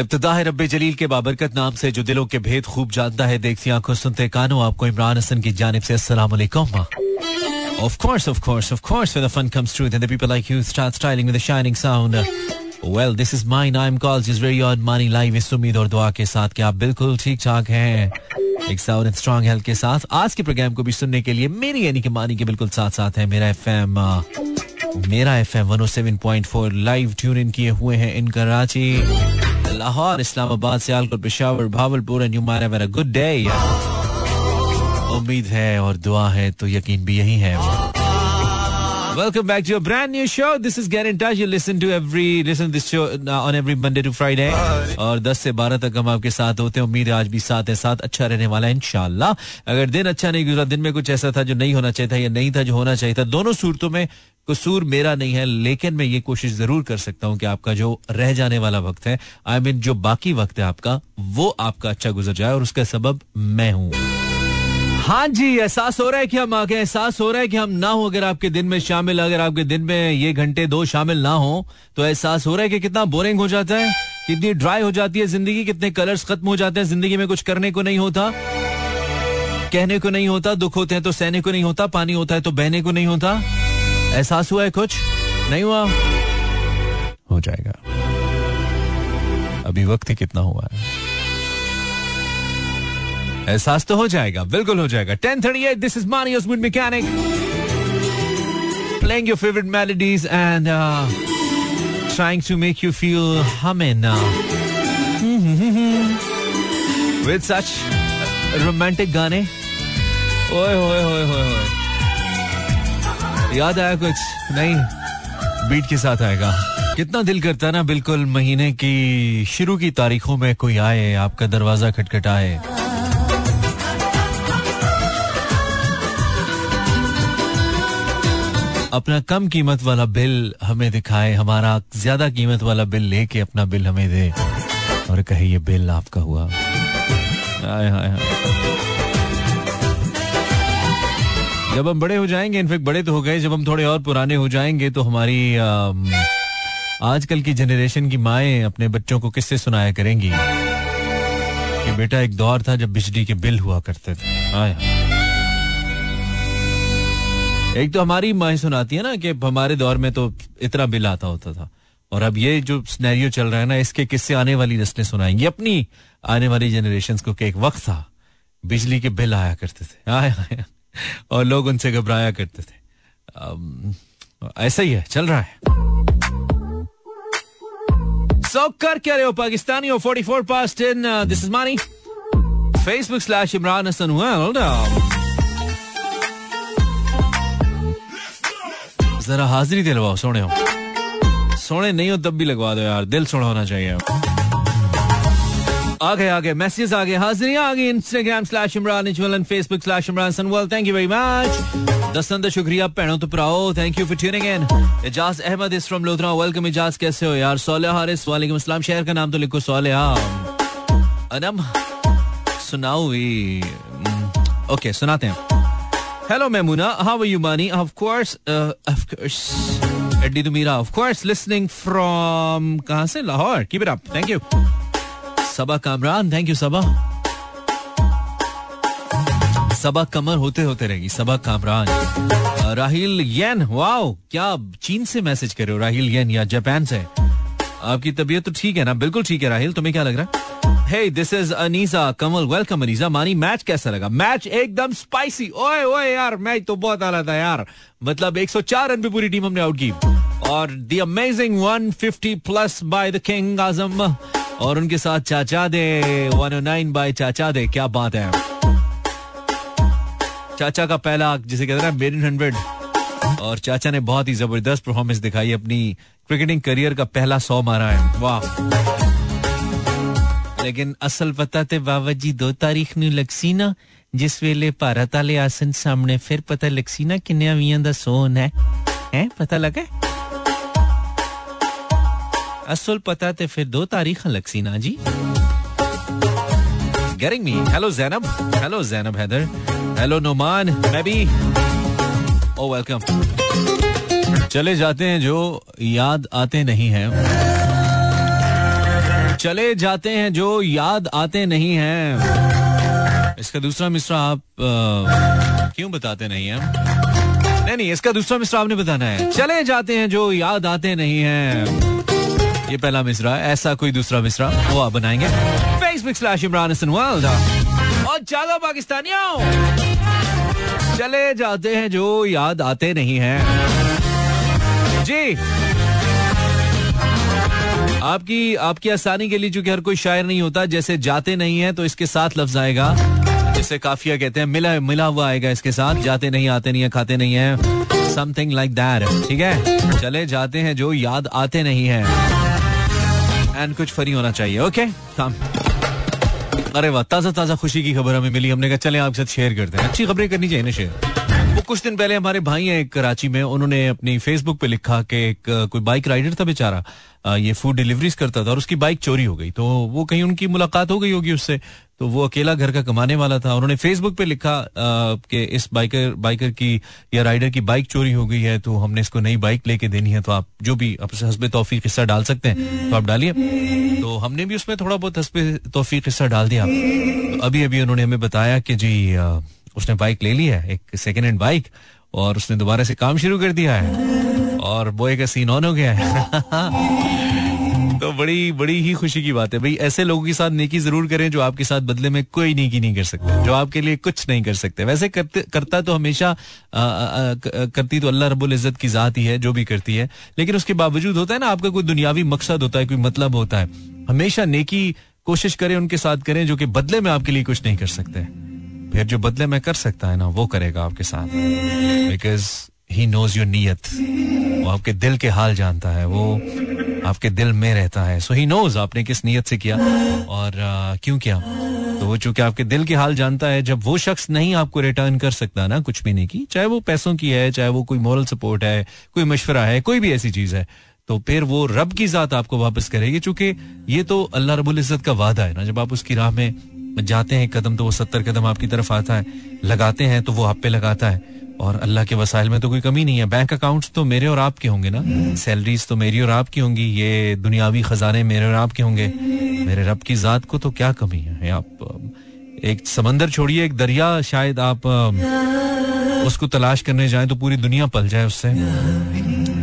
इब्तदा है रब्बे जलील के बाबरकत नाम से जो दिलों के भेद खूब जानता है। देखती आँखों सुनते कानों आपको इमरान हसन की जानिब से अस्सलाम Of course, of course, of course, when the fun comes true, then the people like you start styling with a shining sound. Well, this is mine. I'm called just very odd money live इस उम्मीद और दुआ के साथ। कि बिल्कुल ठीक ठाक हैं? एक साउंड एंड स्ट्रॉन्ग हेल्थ के साथ। आज के प्रोग्राम को भी सुनने के लिए मेरी यानी कि मानी के बिल्कुल साथ साथ है। मेरा एफएम मेरा एफएम 107.4 लाइव ट्यून इन किए हुए हैं in Karachi. Lahore, Islamabad, Sialkot, Peshawar, Bahawalpur and you may have a good day उम्मीद है और दुआ है तो यकीन भी यही है Welcome back to a brand new show. This is Get in Touch. You listen to every, listen to this show on every Monday to Friday. और 10 से 12 तक हम आपके साथ होते हैं उम्मीद है आज भी साथ है, साथ अच्छा रहने वाला है, इंशाल्लाह अगर दिन अच्छा नहीं गुजरा, दिन में कुछ ऐसा था जो नहीं होना चाहिए था या नहीं था जो होना चाहिए था, दोनों सूरतों में कसूर मेरा नहीं है लेकिन मैं ये कोशिश ज़रूर कर सकता हूँ कि आपका जो रह जाने वाला वक्त है आई I मीन mean, जो बाकी वक्त है आपका वो आपका अच्छा गुजर जाए और उसका सबब मैं हूँ। हाँ जी एहसास हो रहा है कि हम आगे एहसास हो रहा है कि हम ना हो अगर आपके दिन में शामिल अगर आपके दिन में ये घंटे दो शामिल ना हो तो एहसास हो रहा है कि कितना बोरिंग हो जाता है कितनी ड्राई हो जाती है ज़िंदगी कितने कलर्स खत्म हो जाते हैं ज़िंदगी में कुछ करने को नहीं होता कहने को नहीं होता दुख होते हैं तो सहने को नहीं होता पानी होता है तो बहने को नहीं होता। एहसास हुआ है कुछ? नहीं हुआ? हो जाएगा। अभी वक्त ही कितना हुआ है? एहसास तो हो जाएगा, बिल्कुल हो जाएगा। Ten thirty eight this is Mani good mechanic playing your favourite melodies and trying to make you feel humming with such romantic गाने ओए होए होए होए होए याद आया कुछ? नहीं। बीट के साथ आएगा। कितना दिल करता ना, बिल्कुल महीने की, शुरू की तारीखों में कोई आए, आपका दरवाज़ा खटखटाए। अपना कम कीमत वाला बिल हमें दिखाए, हमारा ज़्यादा कीमत वाला बिल लेके अपना बिल हमें दे। और कहे, ये बिल आपका हुआ। आए हाय जब हम बड़े हो जाएँगे इनफेक्ट बड़े तो हो गए जब हम थोड़े और पुराने हो जाएँगे तो हमारी आजकल की जनरेशन की माएँ अपने बच्चों को किससे सुनाया करेंगी? कि बेटा एक दौर था जब बिजली के बिल हुआ करते थे। आए हाय एक तो हमारी माए सुनाती है ना कि हमारे दौर में तो इतना बिल आता होता था। और अब ये जो स्नैरियो चल रहा है ना इसके किस्से आने वाली नस्लें सुनाएँगी? अपनी आने वाली जनरेशन को कि एक वक्त था बिजली के बिल आया करते थे। आया, आया। और लोग उनसे घबराया करते थे। ऐसा ही है, चल रहा है। सो कर क्या रहे हो, पाकिस्तानी हो? Forty four past in this is Mani Facebook slash Imran Hasan हुआ जरा हाजिरी दिलवाओ, सोने हो। सोने नहीं हो तब भी लगवा दो यार, दिल सोना होना चाहिए। आ गए आ गए मैसेज आ गए हाजिरी आ गई Instagram slash Imran and Facebook slash Imran Sanwal thank you very much दस्तन का शुक्रिया भैनों तो भराओ thank you for tuning in Ijaz Ahmed is from Lodhra welcome Ijaz कैसे हो यार सोले हारिस वालेकुम अस्सलाम शहर का नाम तो लिखो सोले अनम सुनाओ ओके सुनाते हैं Hello, Memuna. How are you, Mani? Of course, uh, of course. Eddie Dumira, of course, listening from कहाँ से Lahore. Keep it up. Thank you. Saba Kamran, thank you सबा. सबा कमर होते होते रहेगी सबा कामरान। राहिल येन वाओ क्या चीन से मैसेज कर रहे हो राहिल येन या जापान से? आपकी तबीयत तो ठीक है ना? बिल्कुल ठीक है राहिल तुम्हें क्या लग रहा है? Hey this is Anisa Kamal welcome Anisa Mani match कैसा लगा? मैच एकदम स्पाइसी ओए ओए यार मैच तो बहुत आला था यार। मतलब 104 रन पे पूरी टीम हमने आउट की। और the amazing 150 plus by the king Azam. और उनके साथ चाचा दे 109 बाय चाचा दे क्या बात है चाचा का पहला जिसे कहते हैं मेरिन हंड्रेड और चाचा ने बहुत ही जबरदस्त परफॉर्मेंस दिखाई अपनी क्रिकेटिंग करियर का पहला सौ मारा है वाह लेकिन असल पता ते बाबा जी दो तारीख ਨੂੰ ਲਗਸੀ ਨਾ ਜਿਸ ਵੇਲੇ ਭਾਰਤ ਵਾਲੇ ਆਸਨ ਸਾਹਮਣੇ ਫਿਰ ਪਤਾ ਲਗਸੀ ਨਾ ਕਿੰਨਿਆਂ ਵੀਆਂ ਦਾ ਸੋਨ ਹੈ ਹੈ ਪਤਾ ਲੱਗਾ ਅਸਲ ਪਤਾ ਤੇ ਫਿਰ ਦੋ ਤਾਰੀਖਾਂ ਲਗਸੀ ਨਾ ਜੀ getting me hello zainab hello zainab heather hello noman maybe oh welcome चले जाते हैं जो याद आते नहीं हैं चले जाते हैं जो याद आते नहीं हैं इसका दूसरा मिश्रा आप आ, क्यों बताते नहीं हैं नहीं नहीं इसका दूसरा मिश्रा आपने बताना है चले जाते हैं जो याद आते नहीं हैं ये पहला मिसरा ऐसा कोई दूसरा मिसरा, वो आप बनाएँगे। Facebook slash Imran Hasan world और चलो पाकिस्तानियों। चले जाते हैं जो याद आते नहीं हैं। जी। आपकी आपकी आसानी के लिए, चूँकि हर कोई शायर नहीं होता, जैसे जाते नहीं है तो इसके साथ लफ्ज आएगा। जिसे काफिया कहते हैं, मिला मिला हुआ आएगा इसके साथ, जाते नहीं, आते नहीं है, खाते नहीं है। समथिंग लाइक दैट ठीक है? चले जाते हैं जो याद आते नहीं है। एंड कुछ फनी होना चाहिए ओके काम अरे वाह ताज़ा ताज़ा खुशी की खबर हमें मिली। हमने कहा, चले आपके साथ शेयर करते हैं। अच्छी खबरें करनी चाहिए ना शेयर वो कुछ दिन पहले हमारे भाई हैं एक कराची में। उन्होंने अपनी फेसबुक पे लिखा कि एक कोई बाइक राइडर था बेचारा। ये फ़ूड डिलीवरीज करता था और उसकी बाइक चोरी हो गई। तो वो कहीं उनकी मुलाकात हो गई होगी उससे। तो वो अकेला घर का कमाने वाला था। उन्होंने फेसबुक पे लिखा कि इस बाइकर बाइकर की या राइडर की बाइक चोरी हो गई है तो हमने इसको नई बाइक लेके देनी है तो आप जो भी हसब तोफीक हिस्सा डाल सकते हैं तो आप डालिए। तो हमने भी उसमें थोड़ा बहुत हसब तोफी हिस्सा डाल दिया। तो अभी अभी उन्होंने हमें बताया कि जी उसने बाइक ले ली है, एक सेकेंड हैंड बाइक और उसने दोबारा से काम शुरू कर दिया है, और बोए का सीन ऑन हो गया है। तो बड़ी बड़ी ही खुशी की बात है। भाई ऐसे लोगों के साथ नेकी ज़रूर करें जो आपके साथ बदले में कोई नेकी नहीं कर सकते जो आपके लिए कुछ नहीं कर सकते। वैसे करते करता तो हमेशा आ, आ, करती तो अल्लाह रब्बुल इज़्ज़त की जात ही है जो भी करती है। लेकिन उसके बावजूद होता है ना आपका कोई दुनियावी मकसद होता है कोई मतलब होता है। हमेशा नेकी कोशिश करें उनके साथ करें जो कि बदले में आपके लिए कुछ नहीं कर सकते। फिर जो बदले में कर सकता है ना वो करेगा आपके साथ। बिकॉज़ ही नोज़ योर नीयत। वो आपके दिल के हाल जानता है। वो आपके दिल में रहता है। सो ही नोज़ आपने किस नीयत से किया। और क्यों किया? तो वो चूँकि आपके दिल के हाल जानता है, जब वो शख्स नहीं आपको रिटर्न कर सकता ना, कुछ भी नहीं की, चाहे वो पैसों की है, चाहे वो कोई मॉरल सपोर्ट है, कोई मशवरा है, कोई भी ऐसी चीज़ है तो फिर वो रब की जात आपको वापस करेगी। चूँकि ये तो अल्लाह रबुल इज़्ज़त का वादा है ना, जब आप उसकी राह में जाते हैं, कदम तो वो सत्तर कदम आपकी तरफ़ आता है, लगाते हैं तो वो आप पे लगाता है। और अल्लाह के वसाइल में तो कोई कमी नहीं है। बैंक अकाउंट्स तो मेरे और आपके होंगे ना? सैलरीज तो मेरी और आपकी होंगी। ये दुनियावी खजाने मेरे और आपके होंगे। मेरे रब की जात को तो क्या कमी है? आप एक समंदर छोड़िए, एक दरिया, शायद आप उसको तलाश करने जाए तो पूरी दुनिया पल जाए उससे।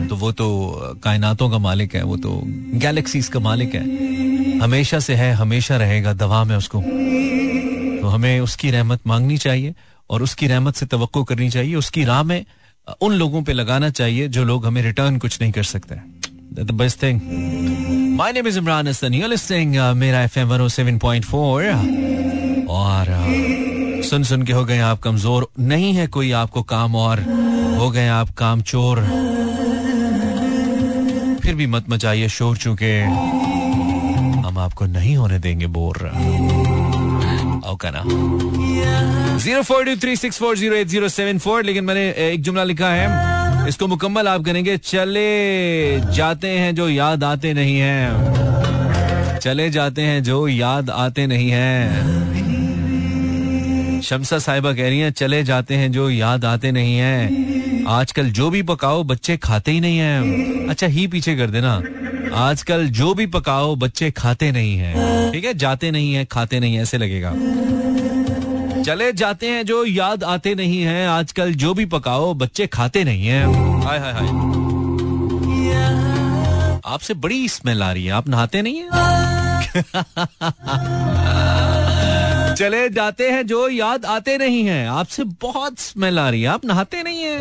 तो वो तो कायनातों का मालिक है, वो तो गैलेक्सीज का मालिक है। हमेशा से है, हमेशा रहेगा, दवा में उसको। तो हमें उसकी रहमत मांगनी चाहिए। और उसकी रहमत से तो करनी चाहिए उसकी राह में उन लोगों पे लगाना चाहिए जो लोग हमें रिटर्न कुछ नहीं कर सकते। लिसनिंग मेरा एफएम 107.4 और uh, सुन सुन के हो गए आप कमज़ोर। नहीं है कोई आपको काम और हो गए आप काम चोर। फिर भी मत मचाइए शोर चूँकि। हम आपको नहीं होने देंगे bore. Okay zero four two three six four zero eight zero seven four लेकिन मैंने एक जुमला लिखा है। इसको मुकम्मल आप करेंगे, चले जाते हैं जो याद आते नहीं हैं। चले जाते हैं जो याद आते नहीं हैं। शमसा साहिबा कह रही हैं, चले जाते हैं जो याद आते नहीं हैं। आजकल जो भी पकाओ, बच्चे खाते ही नहीं हैं। अच्छा ही पीछे कर देना। आजकल जो भी पकाओ, बच्चे खाते नहीं हैं। ठीक है, जाते नहीं है, खाते नहीं है, ऐसे लगेगा। चले जाते हैं जो याद आते नहीं हैं, आजकल जो भी पकाओ, बच्चे खाते नहीं हैं। हाय हाय हाय। आपसे बड़ी स्मेल आ रही है, आप नहाते नहीं हैं? चले जाते हैं जो याद आते नहीं हैं, आपसे बहुत स्मेल आ रही है, आप नहाते नहीं हैं।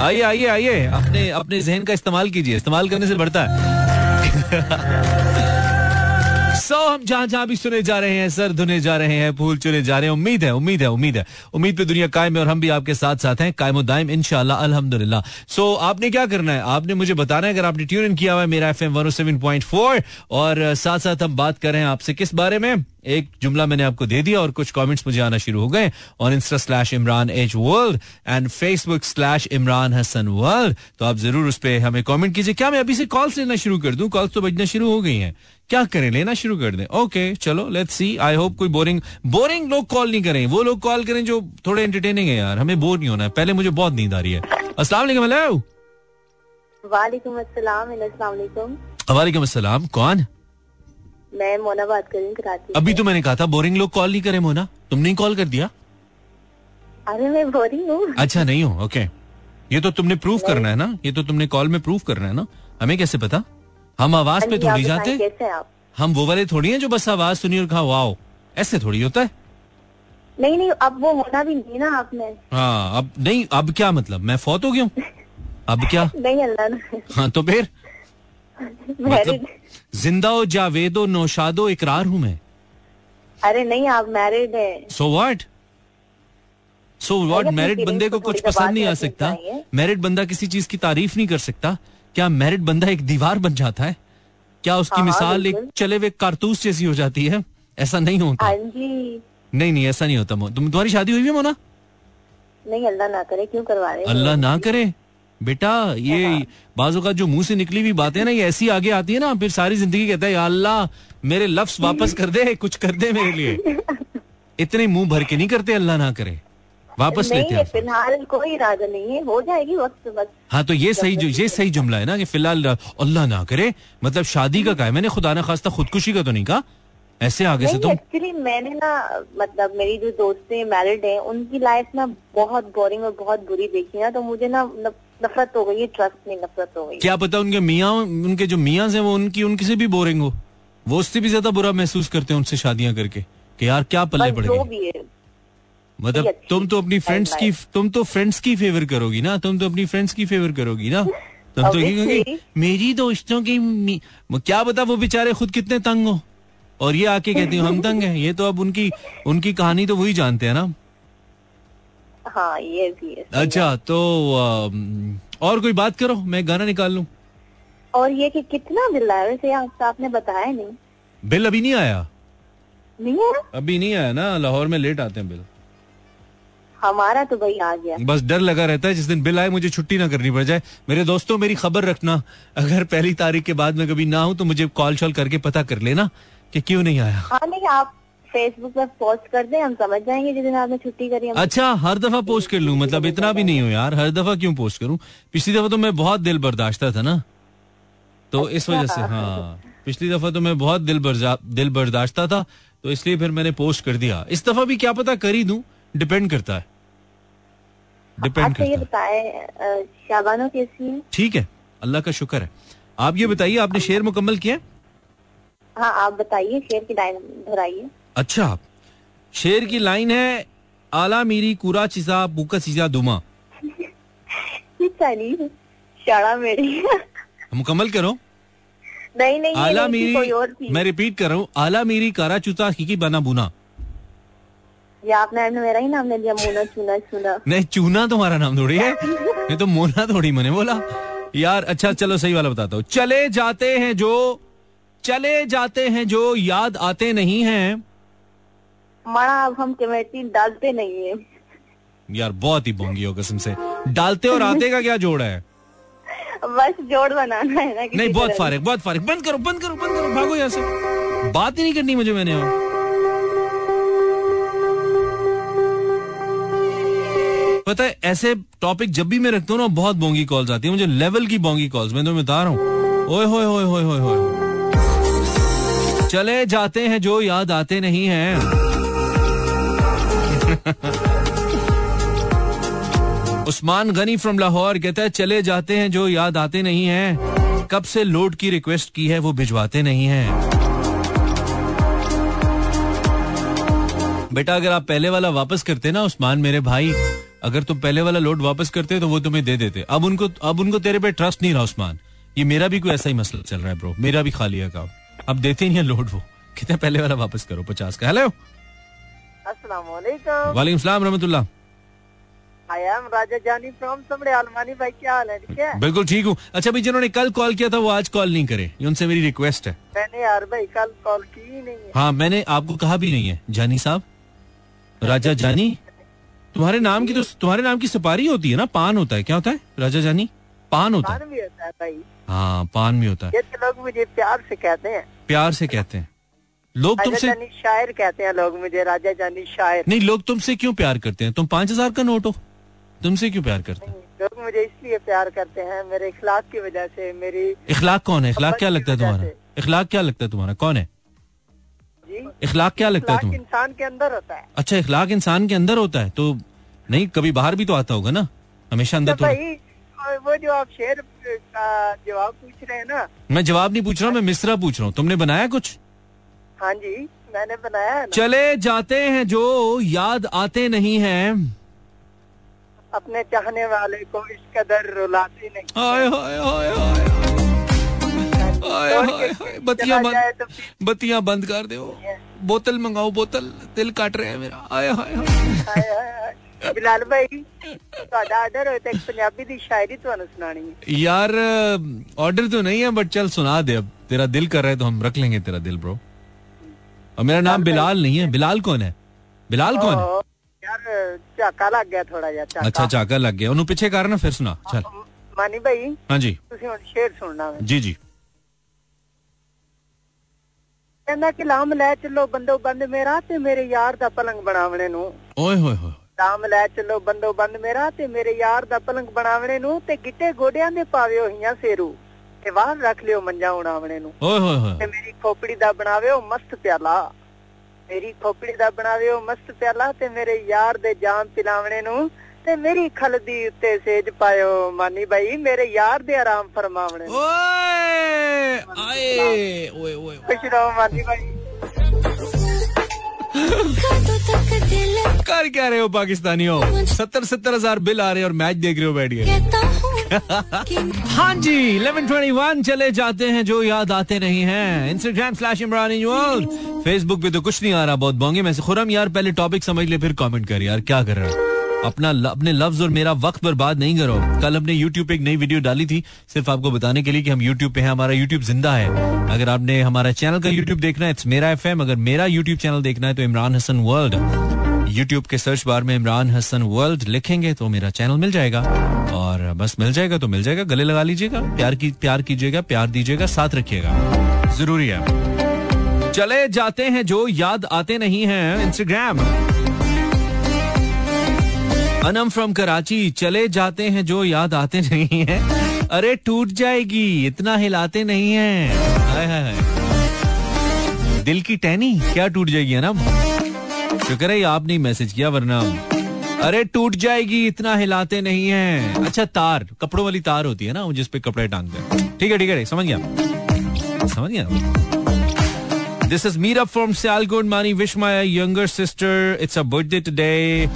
आइए आइए आइए, अपने अपने जहन का इस्तेमाल कीजिए, इस्तेमाल करने से बढ़ता है। सो हम जहाँ जहाँ भी सुने जा रहे हैं, सर धुने जा रहे हैं, फूल चुने जा रहे हैं, उम्मीद है उम्मीद है उम्मीद है। उम्मीद पे दुनिया कायम है और हम भी आपके साथ साथ हैं, कायम दायम इनशाला अल्हम्दुलिल्लाह। सो आपने क्या करना है? आपने मुझे बताना है, अगर आपने ट्यून इन किया हुआ है, मेरा एफ़ एम और साथ साथ हम बात कर रहे हैं आपसे किस बारे में? एक जुमला मैंने आपको दे दिया और कुछ कमेंट्स मुझे आना शुरू हो गए और insta slash Imran H world and Facebook slash Imran Hasan world तो आप ज़रूर उस पर हमें कमेंट कीजिए। क्या मैं अभी से कॉल्स लेना शुरू कर दूँ? कॉल्स तो बजना शुरू हो गई हैं। क्या करें? लेना शुरू कर दें। ओके चलो लेट्स सी आई होप कोई बोरिंग बोरिंग लोग कॉल नहीं करें. वो लोग कॉल करें जो थोड़े एंटरटेनिंग है यार. हमें बोर नहीं होना है. पहले मुझे बहुत नींद आ रही है. अस्सलाम वालेकुम हेलो वालेकुम अस्सलाम अस्सलाम वालेकुम. वालेकुम अस्सलाम. कौन? मैं मोना बात कर रही हूँ कराची अभी तो मैंने कहा था बोरिंग लोग कॉल नहीं करे मोना. तुमने कॉल कर दिया? अरे मैं बोरिंग हूँ. अच्छा नहीं हो. ओके ये तो तुमने प्रूफ करना है ना? ये तो तुमने कॉल में प्रूफ करना है ना? हमें कैसे पता? हम आवाज़ पे थोड़ी जाते? कैसे आप? हम वो वाले थोड़ी हैं जो बस आवाज़ सुनी और कहा वाओ ऐसे थोड़ी होता है? नहीं नहीं अब वो होना भी नहीं ना आपने। हाँ अब नहीं अब क्या मतलब? मैं फौत हो गया हूँ? अब क्या? नहीं अल्लाह हाँ तो फिर? मतलब ज़िंदा हो जावेदो नौशादो इकरार हूँ मैं। अरे नहीं आप मैरिड है। So what so what married बंदे को कुछ पसंद नहीं आ सकता। मैरिड बंदा किसी चीज़ की तारीफ़ नहीं कर सकता। क्या मैरिड बंदा एक दीवार बन जाता है? क्या उसकी हाँ, मिसाल एक। चले हुए कारतूस जैसी हो जाती है? ऐसा नहीं होता। हाँ जी। नहीं नहीं ऐसा नहीं होता तुम तुम्हारी शादी हुई है मोना? नहीं अल्लाह ना करे क्यों करवा रहे हैं? अल्लाह ना करे? बेटा ये बाजू का जो मुँह से निकली हुई बातें ना ये ऐसी आगे आती है ना फिर सारी ज़िंदगी कहता है अल्लाह मेरे लफ्ज वापस कर दे कुछ कर दे मेरे लिए। इतने मुँह भर के नहीं करते अल्लाह ना करे। वापस लेते हैं फ़िलहाल कोई इरादा नहीं है हो जाएगी वक्त बस हाँ तो ये सही जो ये सही जुमला है ना कि फ़िलहाल अल्लाह ना करे मतलब शादी का कहा है। मैंने खुदा ना खास्ता खुदकुशी का तो नहीं कहा। ऐसे आगे से तुम एक्चुअली मैंने ना मतलब मेरी जो दोस्तें मैरिड हैं उनकी लाइफ ना बहुत बोरिंग और बहुत बुरी देखी ना तो मुझे ना नफरत हो गई ट्रस्ट नहीं नफरत हो गई क्या पता उनके मियाँ उनके जो मियाँ हैं वो उनकी उनकी से भी बोरिंग हो। वो उससे भी ज़्यादा बुरा महसूस करते हैं उनसे शादियाँ करके कि यार क्या पल्ले पड़ जो भी है मतलब तुम तो अपनी फ्रेंड्स की तुम तो फ्रेंड्स की फेवर करोगी ना तुम तो अपनी फ्रेंड्स की फेवर करोगी ना। तुम तो Obviously. मेरी दोस्तों की क्या बता वो बेचारे खुद कितने तंग हो। और ये आके कहती हूँ हम तंग हैं। ये तो अब उनकी उनकी कहानी तो वही जानते हैं ना। हाँ ये भी है अच्छा तो अम, और कोई बात करो मैं गाना निकाल लूँ। और ये कि कितना बिल आया? वैसे आपने बताया नहीं। बिल अभी नहीं आया? नहीं है अभी नहीं आया ना लाहौर में लेट आते हैं बिल। हमारा तो भाई आ गया। बस डर लगा रहता है जिस दिन बिल आए मुझे छुट्टी ना करनी पड़ जाए। मेरे दोस्तों मेरी खबर रखना। अगर पहली तारीख के बाद में कभी ना हूँ तो मुझे कॉल शॉल करके पता कर लेना कि क्यों नहीं आया। हाँ नहीं आप फेसबुक पे पोस्ट कर दें हम समझ जाएँगे जिस दिन आपने छुट्टी करी। अच्छा हर दफ़ा पोस्ट कर लूँ मतलब इतना भी नहीं हो यार हर दफ़ा क्यों पोस्ट करूँ? पिछली दफ़ा तो मैं बहुत दिल बर्दाश्ता था ना। तो इस वजह से हाँ पिछली दफ़ा तो मैं बहुत दिल दिल बर्दाश्ता था तो इसलिए फिर मैंने पोस्ट कर दिया। इस दफ़ा भी क्या पता कर ही दूँ डिपेंड करता है। डिपेंड ये करता है। शाबानो कैसी है? ठीक है अल्लाह का शुक्र है। आप ये बताइए आपने शेर मुकम्मल किया हाँ? आप बताइए शेर की लाइन दोहराइए। अच्छा आप शेर की लाइन है आला मेरी कूरा चिजा बुका चिजा दुमा। मेरी। मुकम्मल करो। नहीं नहीं आला मेरी मैं रिपीट कर रहा हूँ आला मेरी कारा चुता की बना बुना। ये आपने मेरा ही नाम ले लिया मोना चुना चुना। नहीं चूना तुम्हारा नाम थोड़ी है। ये तो मोना थोड़ी मैंने बोला। यार अच्छा चलो सही वाला बताता हूँ। चले जाते हैं जो चले जाते हैं जो याद आते नहीं हैं। हमारा अब हम कमेटी डालते नहीं है। यार बहुत ही बोंगी हो कसम से। डालते और आते का क्या जोड़ है? बस जोड़ बनाना है ना नहीं बहुत। फारिग बहुत फारिग। बंद करो बंद करो बंद करो भागो यहाँ से। बात ही नहीं करनी मुझे मैंने और पता है, ऐसे टॉपिक जब भी मैं रखता हूँ ना, बहुत बोंगी कॉल्स आती है। मुझे लेवल की बोंगी कॉल्स मैं तुम्हें बता रहा हूँ। ओए होए होए होए होए होए। चले जाते हैं जो याद आते नहीं हैं। उस्मान गनी फ्रॉम लाहौर कहता है, चले जाते हैं जो याद आते नहीं हैं। कब से लोड की रिक्वेस्ट की है, वो भिजवाते नहीं हैं। बेटा, अगर आप पहले वाला वापस करते ना उस्मान, मेरे भाई अगर तुम पहले वाला लोड वापस करते तो वो तुम्हें दे देते। अब उनको अब उनको तेरे पे ट्रस्ट नहीं रहा उस्मान। ये मेरा भी कोई ऐसा ही मसला चल रहा है ब्रो मेरा भी खाली है अकाउंट अब देते ही नहीं है लोड वो। कहते हैं पहले वाला वापस करो? पचास का। हेलो ठीक है? बिल्कुल ठीक हूँ। अच्छा भाई जिन्होंने कल कॉल किया था वो आज कॉल नहीं करे। ये उनसे मेरी रिक्वेस्ट है। मैंने यार भाई कल कॉल की नहीं है। हाँ मैंने आपको कहा भी नहीं है। जानी साहब? राजा जानी तुम्हारे नाम की तो तुम्हारे नाम की सुपारी होती है ना? पान होता है। क्या होता है? राजा जानी? पान होता है। पान भी होता है भाई। हाँ पान भी होता है। तो लोग मुझे प्यार से कहते हैं। प्यार से कहते हैं। लोग तुमसे शायर कहते हैं लोग मुझे राजा जानी शायर। नहीं लोग तुमसे क्यों प्यार करते हैं? तुम पाँच हज़ार का नोट हो। तुमसे क्यों प्यार करते हैं? लोग मुझे इसलिए प्यार करते हैं मेरे इखलाक की वजह से मेरी इखलाक कौन है? इखलाक क्या लगता है तुम्हारा? इखलाक क्या लगता है तुम्हारा? कौन है? इखलाक क्या लगता है तुम्हें? इंसान के अंदर होता है। अच्छा इखलाक इंसान के अंदर होता है तो नहीं कभी बाहर भी तो आता होगा ना? हमेशा अंदर तो वो जो आप शेर जवाब पूछ रहे हैं ना। मैं जवाब नहीं पूछ रहा हूँ मैं मिसरा पूछ रहा हूँ। तुमने बनाया कुछ? हाँ जी मैंने बनाया चले जाते हैं जो याद आते नहीं हैं। अपने चाहने वाले को इस कदर रुलाते नहीं। हाय हाय हाय हाय हाय छोड़ हाय के हाय बत्तियां चला जाए बंद तो फिर बत्तियां बंद कर दो बोतल मंगाओ बोतल दिल काट रहे हैं मेरा हाय हाय हाय ਹਾਏ ਹਾਏ ਹਾਏ। ਬਿਲਾਲ ਭਾਈ ਤੁਹਾਡਾ ਆਰਡਰ ਹੋਏ ਤਾਂ ਇੱਕ ਪੰਜਾਬੀ ਦੀ ਸ਼ਾਇਰੀ ਤੁਹਾਨੂੰ ਸੁਣਾਣੀ ਹੈ यार ऑर्डर तो नहीं है बट चल सुना दे अब तेरा दिल कर रहा है तो हम रख लेंगे तेरा दिल ब्रो और मेरा नाम बिलाल नहीं है बिलाल कौन है बिलाल कौन है ਓ, ਯਾਰ ਝਾਕਾ ਲੱਗ ਗਿਆ ਥੋੜਾ ਜਿਹਾ ਝਾਕਾ अच्छा चाका लग गया ਉਹਨੂੰ ਪਿੱਛੇ ਕਰ ਨਾ ਫਿਰ ਸੁਣਾ ਚੱਲ ਮਾਨੀ ਭਾਈ हाँ जी ਤੁਸੀਂ ਹੁਣ ਸ਼ੇਰ ਸੁਣਨਾ ਵੇ जी ਕਹਿੰਦਾ ਕਿ ਲਾਮ ਲੈ ਚੱਲੋ ਬੰਦੋਬੰਦ ਮੇਰਾ ਤੇ ਮੇਰੇ ਯਾਰ ਦਾ ਪਲੰਗ ਬਣਾਵਣੇ ਨੂੰ ਓਏ ਹੋਏ ਹੋਏ ਲਾਮ ਲੈ ਚੱਲੋ ਬੰਦੋਬੰਦ ਮੇਰਾ ਤੇ ਮੇਰੇ ਯਾਰ ਦਾ ਪਲੰਗ ਬਣਾਵਣੇ ਨੂੰ ਤੇ ਗਿੱਟੇ ਗੋਡਿਆਂ ਦੇ ਪਾਵੇ ਹੋਈਆਂ ਸੇਰੂ ਤੇ ਵਾਹ ਰੱਖ ਲਿਓ ਮੰਜਾ ਉਣਾਵਣੇ ਨੂੰ ਓਏ ਹੋਏ ਹੋਏ ਤੇ ਮੇਰੀ ਖੋਪੜੀ ਦਾ ਬਣਾਵੇ ਉਹ ਮਸਤ ਪਿਆਲਾ ਮੇਰੀ ਖੋਪੜੀ ਦਾ ਬਣਾਵੇ ਉਹ ਮਸਤ ਪਿਆਲਾ ਤੇ ਮੇਰੇ ਯਾਰ ਦੇ ਜਾਮ ਪਿਲਾਵਣੇ ਨੂੰ ਤੇ ਮੇਰੀ ਖਲਦੀ ਉੱਤੇ ਸੇਜ ਪਾਇਓ ਮਾਨੀ ਬਾਈ ਮੇਰੇ ਯਾਰ ਦੇ ਆਰਾਮ ਫਰਮਾਵਣੇ ਨੂੰ ओए आए ओए ओए ਖੁਸ਼ ਰਹੋ ਮਾਨੀ ਬਾਈ कर क्या रहे हो पाकिस्तानियों सत्तर सत्तर हजार बिल आ रहे हैं और मैच देख रहे हो बैठ के हाँ जी 1121 चले जाते हैं जो याद आते नहीं हैं Instagram slash Imran world Facebook पे तो कुछ नहीं आ रहा बहुत बोंगे में से खुरम यार पहले टॉपिक समझ ले फिर कमेंट कर यार क्या कर रहा है अपना ल- अपने लफ्ज और मेरा वक्त बर्बाद नहीं करो। कल हमने यूट्यूब पे एक नई वीडियो डाली थी, सिर्फ़ आपको बताने के लिए कि हम यूट्यूब पे हैं, हमारा यूट्यूब ज़िंदा है। अगर आपने हमारा चैनल का यूट्यूब देखना है इट्स मेरा एफएम अगर मेरा यूट्यूब चैनल देखना है तो इमरान हसन वर्ल्ड यूट्यूब के सर्च बार में इमरान हसन वर्ल्ड लिखेंगे तो मेरा चैनल मिल जाएगा। और बस मिल जाएगा तो मिल जाएगा, गले लगा लीजिएगा, प्यार की, प्यार कीजिएगा, प्यार दीजिएगा, साथ रखिएगा। ज़रूरी है। चले जाते हैं जो याद आते नहीं हैं इंस्टाग्राम अनम फ्रॉम कराची, चले जाते हैं जो याद आते नहीं है। अरे टूट जाएगी, इतना हिलाते नहीं है। हाय हाय। दिल की टहनी, क्या टूट जाएगी अनम? शुक्र है आपने मैसेज किया, वरना अरे टूट जाएगी, इतना हिलाते नहीं है। अच्छा तार, कपड़ों वाली तार होती है ना, वो जिस पे कपड़े टांगते हैं। ठीक है ठीक है समझ गया। समझ गया? This is Mir from Sialkot Mani wish my younger sister it's a birthday today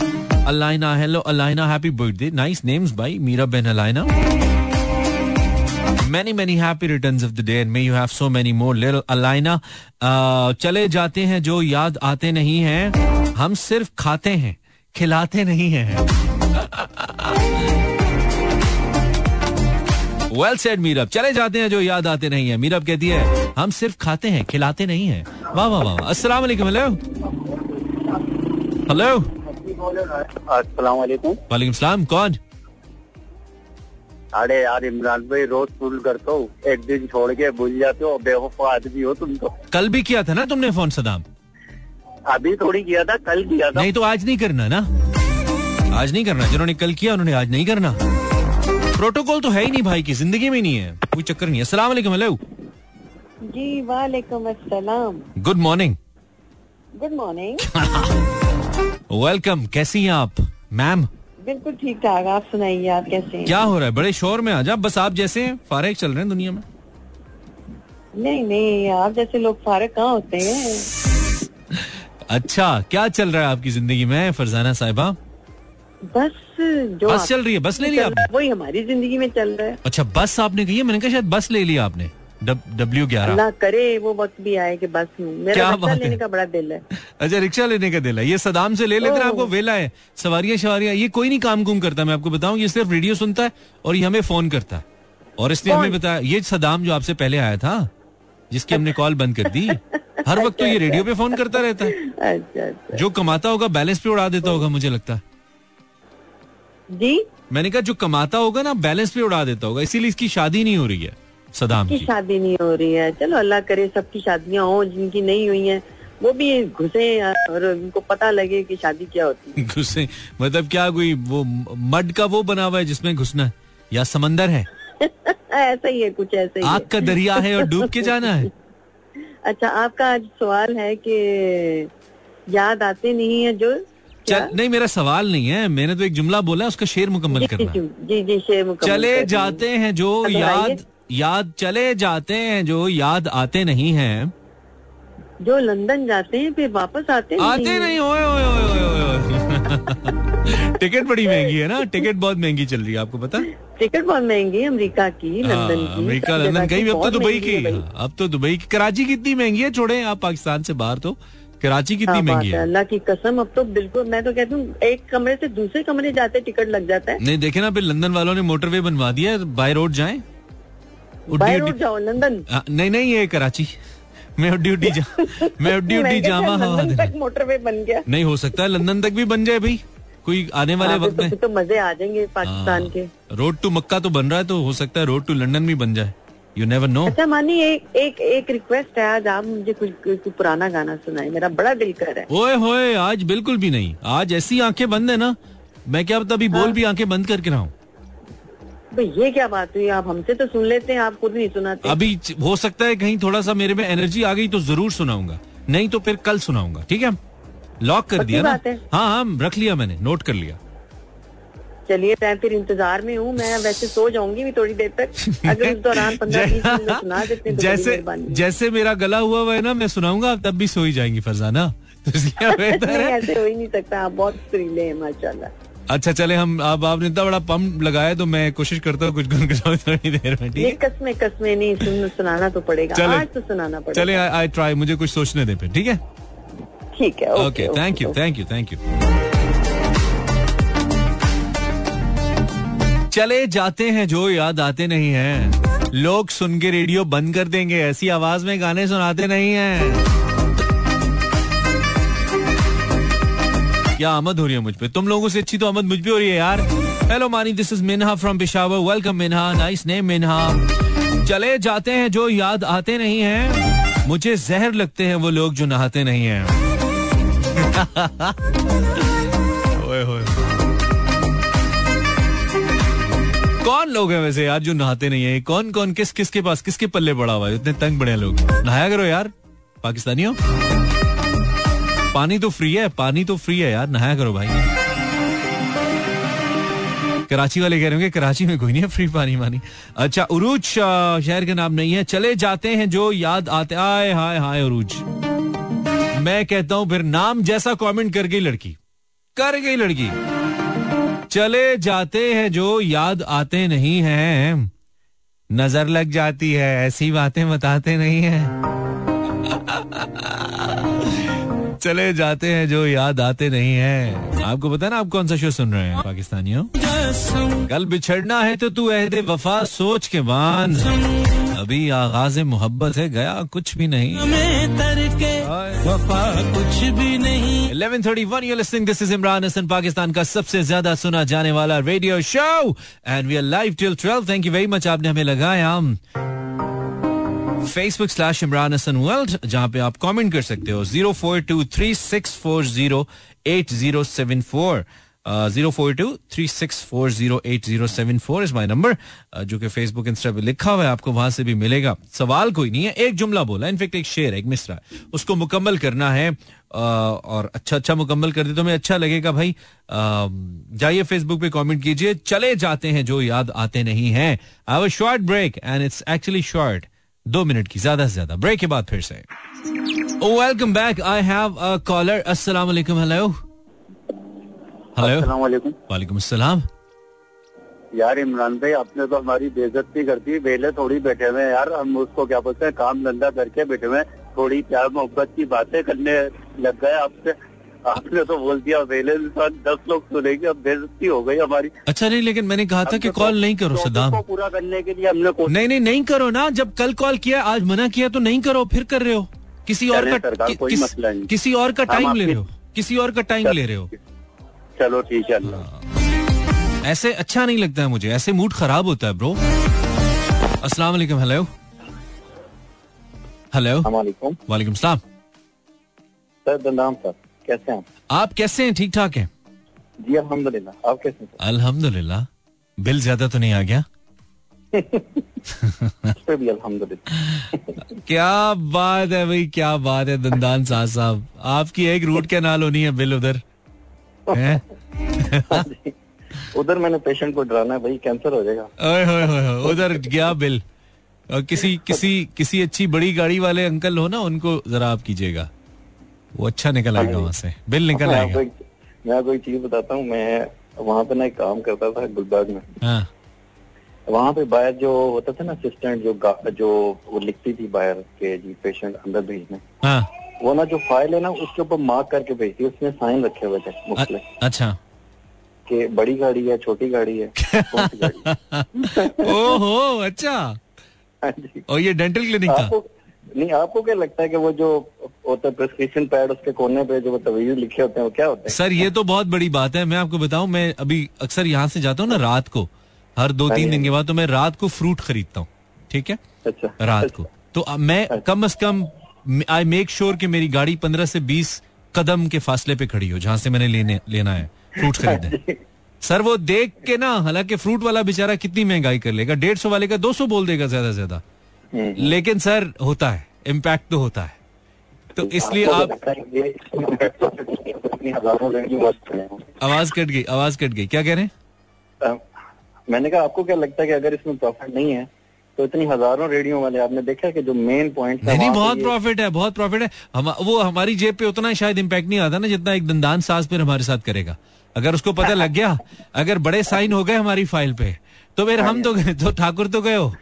Alaina hello Alaina happy birthday nice names bye Mira Ben Alaina many happy returns of the day and may you have so many more. Little Alaina uh, चले जाते हैं जो याद आते नहीं हैं हम सिर्फ़ खाते हैं खिलाते नहीं हैं। वेल सेड मीरब चले जाते हैं जो याद आते नहीं है। मीरब कहती है हम सिर्फ़ खाते हैं खिलाते नहीं हैं। वाह वाह वाह अस्सलाम हेलो हेलो अस्सलाम वालेकुम। वालेकुम सलाम कौन? अरे यार इमरान भाई रोज फूल करते हो। एक दिन छोड़ के भूल जाते हो बेवफा आदमी हो तुम तो। कल भी किया था ना तुमने फ़ोन सदाम? अभी थोड़ी किया था कल किया था। नहीं तो आज नहीं करना ना? आज नहीं करना जिन्होंने कल किया उन्होंने आज नहीं करना। प्रोटोकॉल तो है ही नहीं भाई की ज़िंदगी में नहीं है। कोई चक्कर नहीं है। अस्सलाम वालेकुम हेलो। जी वालेकुम अस्सलाम। Good morning. Good morning. Welcome कैसी हैं आप? मैम बिल्कुल ठीक ठाक आप सुनाइए आप कैसे हैं? क्या हो रहा है? बड़े शोर में आ जा। बस आप जैसे फारेक चल रहे हैं दुनिया में। नहीं नहीं आप जैसे लोग फारग कहाँ होते हैं? अच्छा क्या चल रहा है आपकी ज़िंदगी में फरजाना साहिबा? बस जो बस चल रही है बस ले लिया आपने? वही हमारी ज़िंदगी में चल रहा है। अच्छा बस आपने कही है? मैंने कहा शायद बस ले लिया आपने। डब्ल्यू ग्यारह। अल्लाह करे वो वक्त भी आए कि बस मेरा क्या बात है? का बड़ा दिल है। अच्छा रिक्शा लेने का दिल है। ये सदाम से ले लेते हैं। आपको वेला है। सवारियाँ शवारियाँ ये कोई नहीं काम कुम करता मैं आपको बताऊँ ये सिर्फ़ रेडियो सुनता है और ये हमें फ़ोन करता है। और इसने हमें बताया ये सदाम जो आपसे पहले आया था जिसकी हमने कॉल बंद कर दी हर वक्त तो ये रेडियो पे फ़ोन करता रहता है। अच्छा अच्छा। जो कमाता होगा बैलेंस पे उड़ा देता होगा मुझे लगता है। जी? मैंने कहा जो कमाता होगा ना बैलेंस पे उड़ा देता होगा इसीलिए इसकी शादी नहीं हो रही है। सदाम की शादी नहीं हो रही है। चलो अल्लाह करे सबकी शादियाँ हो जिनकी नहीं हुई है वो भी घुसे और उनको पता लगे कि शादी क्या होती है। घुसे। मतलब क्या कोई वो मड का वो बना हुआ है जिसमें घुसना है? या समंदर है? ऐसा ही है कुछ ऐसा ही आग का दरिया है और डूब के जाना है? अच्छा आपका आज सवाल है कि याद आते नहीं है जो? चल नहीं मेरा सवाल नहीं है। मैंने तो एक जुमला बोला उसका शेर मुकम्मल करना जी जी जी शेर मुकम्मल चले जाते हैं जो याद दोहराइए। याद चले जाते हैं जो याद आते नहीं हैं। जो लंदन जाते हैं फिर वापस आते आते हैं। नहीं ओए ओए ओए ओए टिकट बड़ी महँगी है ना? टिकट बहुत महँगी चल रही है आपको पता? है? टिकट बहुत महँगी है अमेरिका की लंदन हाँ, की। अमेरिका लंदन कहीं भी अब तो दुबई की अब तो दुबई की। कराची कितनी महँगी है छोड़े आप पाकिस्तान से बाहर तो। कराची कितनी हाँ, महँगी है है। अल्लाह की कसम अब तो बिल्कुल मैं तो कहती हूँ एक कमरे से दूसरे कमरे जाते टिकट लग जाता है। नहीं देखे ना फिर लंदन वालों ने मोटरवे बनवा दिया बाय रोड जाएँ। बाय रोड जाओ लंदन हाँ, नहीं नहीं ये कराची। मैं उड्डी जा मैं कहती जामा हूँ, हवा लंदन तक मोटरवे बन गया। नहीं हो सकता है लंदन तक भी बन जाए भाई। कोई आने वाले हाँ, वक्त तो, में। तो मज़े आ जाएँगे पाकिस्तान के। रोड टू मक्का तो बन रहा है तो हो सकता है रोड टू लंदन भी बन जाए। यू नेवर नो अच्छा मानी एक एक एक रिक्वेस्ट है आज आप मुझे कुछ कुछ पुराना गाना सुनाए। मेरा बड़ा दिल कर रहा है। ओए होए आज बिल्कुल भी नहीं। आज ऐसी आँखें बंद है ना। मैं क्या पता अभी हाँ। बोल भी आँखें बंद करके रहा हूँ? ये क्या बात हुई? आप हमसे तो सुन लेते हैं आप खुद नहीं सुनाते। अभी हो सकता है कहीं थोड़ा सा मेरे में एनर्जी आ गई तो ज़रूर सुनाऊँगा। नहीं तो फिर कल सुनाऊँगा ठीक है? लॉक कर दिया ना? हाँ। हाँ रख लिया मैंने नोट कर लिया। चलिए मैं फिर इंतज़ार में हूँ मैं वैसे सो जाऊँगी भी थोड़ी देर तक। अगर उस दौरान पंद्रह सुना देते तो जैसे जैसे मेरा गला हुआ हुआ है ना मैं सुनाऊँगा तब भी सो ही जाएँगी फरजाना। तो इसलिए बेहतर है। ऐसे हो ही नहीं सकता आप बहुत सुरीले हैं माशाल्लाह। अच्छा चले हम अब आपने इतना बड़ा पंप लगाया तो मैं कोशिश करता हूँ कुछ गुनगुनाऊं थोड़ी देर में ठीक ये है कसमें कसमें नहीं सुन सुनाना तो पड़ेगा। चले। आज तो सुनाना चले आई ट्राई मुझे कुछ सोचने दे फिर ठीक है? ठीक है okay thank you thank you thank you चले जाते हैं जो याद आते नहीं हैं। लोग सुन के रेडियो बंद कर देंगे ऐसी आवाज़ में गाने सुनाते नहीं हैं। क्या आमद हो रही है मुझ पे? तुम लोगों से अच्छी तो आमद मुझ पे हो रही है यार। Hello Mani this is Minha from Peshawar welcome Minha nice name Minha चले जाते हैं जो याद आते नहीं हैं, मुझे जहर लगते हैं वो लोग जो नहाते नहीं हैं। कौन लोग हैं वैसे यार जो नहाते नहीं है? कौन कौन, किस किस के पास, किसके पल्ले पड़ा हुआ है? इतने तंग बड़े लोग। नहाया करो यार, पाकिस्तानियों। पानी तो फ्री है, पानी तो फ्री है यार, नहाया करो भाई। कराची वाले कह रहे होंगे, कराची में कोई नहीं है फ्री पानी मानी अच्छा उरूज शहर का नाम नहीं है। चले जाते हैं जो याद आते, आए, हाय हाय, उरूज। मैं कहता हूँ, फिर नाम जैसा कमेंट कर गई लड़की, कर गई लड़की। चले जाते हैं जो याद आते नहीं हैं, नज़र लग जाती है, ऐसी बातें बताते नहीं हैं। चले जाते हैं जो याद आते नहीं है। आपको पता ना आप कौन सा शो सुन रहे हैं, पाकिस्तानियों? कल बिछड़ना है तो तू अहदे वफा सोच के बाँध। अभी आगाज़ मोहब्बत है, गया कुछ भी नहीं। कुछ भी नहीं 11:31 you're listening, this is Imran Hassan, Pakistan का सबसे ज़्यादा सुना जाने वाला radio show and we are live till 12 thank you very much आपने हमें लगाया। Facebook slash Imran Hasan world जहाँ पे आप कमेंट कर सकते हो। Zero four two three six four zero eight zero seven four zero four two three six four zero eight zero seven four is my number जो कि Facebook Insta पे लिखा हुआ है, आपको वहाँ से भी मिलेगा। सवाल कोई नहीं है, एक जुमला बोला, इनफेक्ट एक शेर एक मिसरा उसको मुकम्मल करना है और अच्छा अच्छा मुकम्मल कर दे तो हमें अच्छा लगेगा भाई। जाइए फेसबुक पे कमेंट कीजिए, चले जाते हैं जो याद आते नहीं हैं। I short break and it's actually short दो मिनट की ज़्यादा से ज़्यादा। ब्रेक के बाद फिर से। Welcome back I have a caller अस्सलाम वालेकुम हेलो हेलो वालेकुम वालेकुम अस्सलाम यार इमरान भाई आपने तो हमारी बेजती कर दी। वेले थोड़ी बैठे हुए यार। हम उसको क्या बोलते हैं? काम धंधा करके बैठे हुए थोड़ी प्यार मोहब्बत की बातें करने लग गए आपसे। आपने तो बोल दिया इंसान दस लोग सुनेंगे अब बेइज्जती हो गई हमारी। अच्छा नहीं लेकिन मैंने कहा था कि कॉल नहीं करो टॉपिक सदाम। को पूरा करने के लिए हमने कोशिश नहीं नहीं नहीं करो ना। जब कल कॉल किया आज मना किया तो नहीं करो फिर कर रहे हो। किसी और का कोई किस, मसला नहीं। किसी और का टाइम ले रहे हो। किसी और का टाइम ले रहे हो। चलो ठीक है ऐसे अच्छा नहीं लगता है मुझे। ऐसे मूड खराब होता है ब्रो अस्सलाम वालेकुम हेलो हेलो वालेकुम। सलाम। सर साहब कैसे हैं आप? कैसे हैं? ठीक ठाक हैं? जी अल्हम्दुलिल्लाह। आप कैसे हैं अल्हम्दुलिल्लाह। बिल ज़्यादा तो नहीं आ गया? भी अल्हम्दुलिल्लाह। क्या बात है भाई क्या बात है दंदान साहब साहब। आपकी एक रूट कैनाल होनी है बिल उधर। हैं? उधर मैंने पेशेंट को डराना है भाई कैंसर हो जाएगा। ओए होए होए, उधर गया बिल। और किसी किसी किसी अच्छी बड़ी गाड़ी वाले अंकल हो ना उनको जरा आप कीजिएगा। वो अच्छा निकल आएगा वहाँ से। बिल निकल आएगा। मैं आपको एक चीज़ बताता हूँ मैं वहाँ पे ना एक काम करता था गुलबर्ग में। हाँ। वहाँ पे बाहर जो होता था ना असिस्टेंट जो जो वो लिखती थी बाहर के जी पेशेंट अंदर भेजने। हाँ। वो ना जो फ़ाइल है ना उसके ऊपर मार्क करके भेजती है उसमें साइन रखे हुए थे अच्छा। कि बड़ी गाड़ी है छोटी गाड़ी है कौन सी गाड़ी है? ओहो अच्छा। हाँ और ये डेंटल क्लिनिक था? नहीं आपको क्या लगता है कि वो जो होता है प्रिस्क्रिप्शन पैड उसके कोने पे जो तवीज लिखे होते हैं वो क्या होते हैं? सर ये तो बहुत बड़ी बात है। मैं आपको बताऊँ मैं अभी अक्सर यहाँ से जाता हूँ ना रात को। हर दो तीन दिन के बाद तो मैं रात को फ्रूट खरीदता हूँ ठीक है? अच्छा रात को। तो मैं कम अज कम आई मेक श्योर कि मेरी गाड़ी पंद्रह से बीस कदम के फासले पे खड़ी हो जहाँ से मैंने लेने लेना है फ्रूट खरीदने। सर वो देख के ना हालाँकि फ्रूट वाला बेचारा कितनी महँगाई कर लेगा डेढ़ सौ वाले का दो सौ बोल देगा ज़्यादा ज़्यादा। लेकिन सर होता है। इम्पैक्ट तो होता है। तो इसलिए आप है इतनी हज़ारों रेडियो वाले हैं। आवाज़ कट गई आवाज़ कट गई। क्या कह रहे हैं? मैंने कहा आपको क्या लगता है कि अगर इसमें प्रॉफिट नहीं है तो इतनी हज़ारों रेडियो वाले आपने देखा कि जो मेन पॉइंट नहीं नहीं बहुत प्रॉफिट है बहुत प्रॉफिट है। हम वो हमारी जेब पे उतना शायद इम्पैक्ट नहीं आता ना जितना एक दंदान सास फिर हमारे साथ करेगा। अगर उसको पता लग गया अगर बड़े साइन हो गए हमारी फ़ाइल पे तो फिर हम तो गए तो ठाकुर तो गए हो।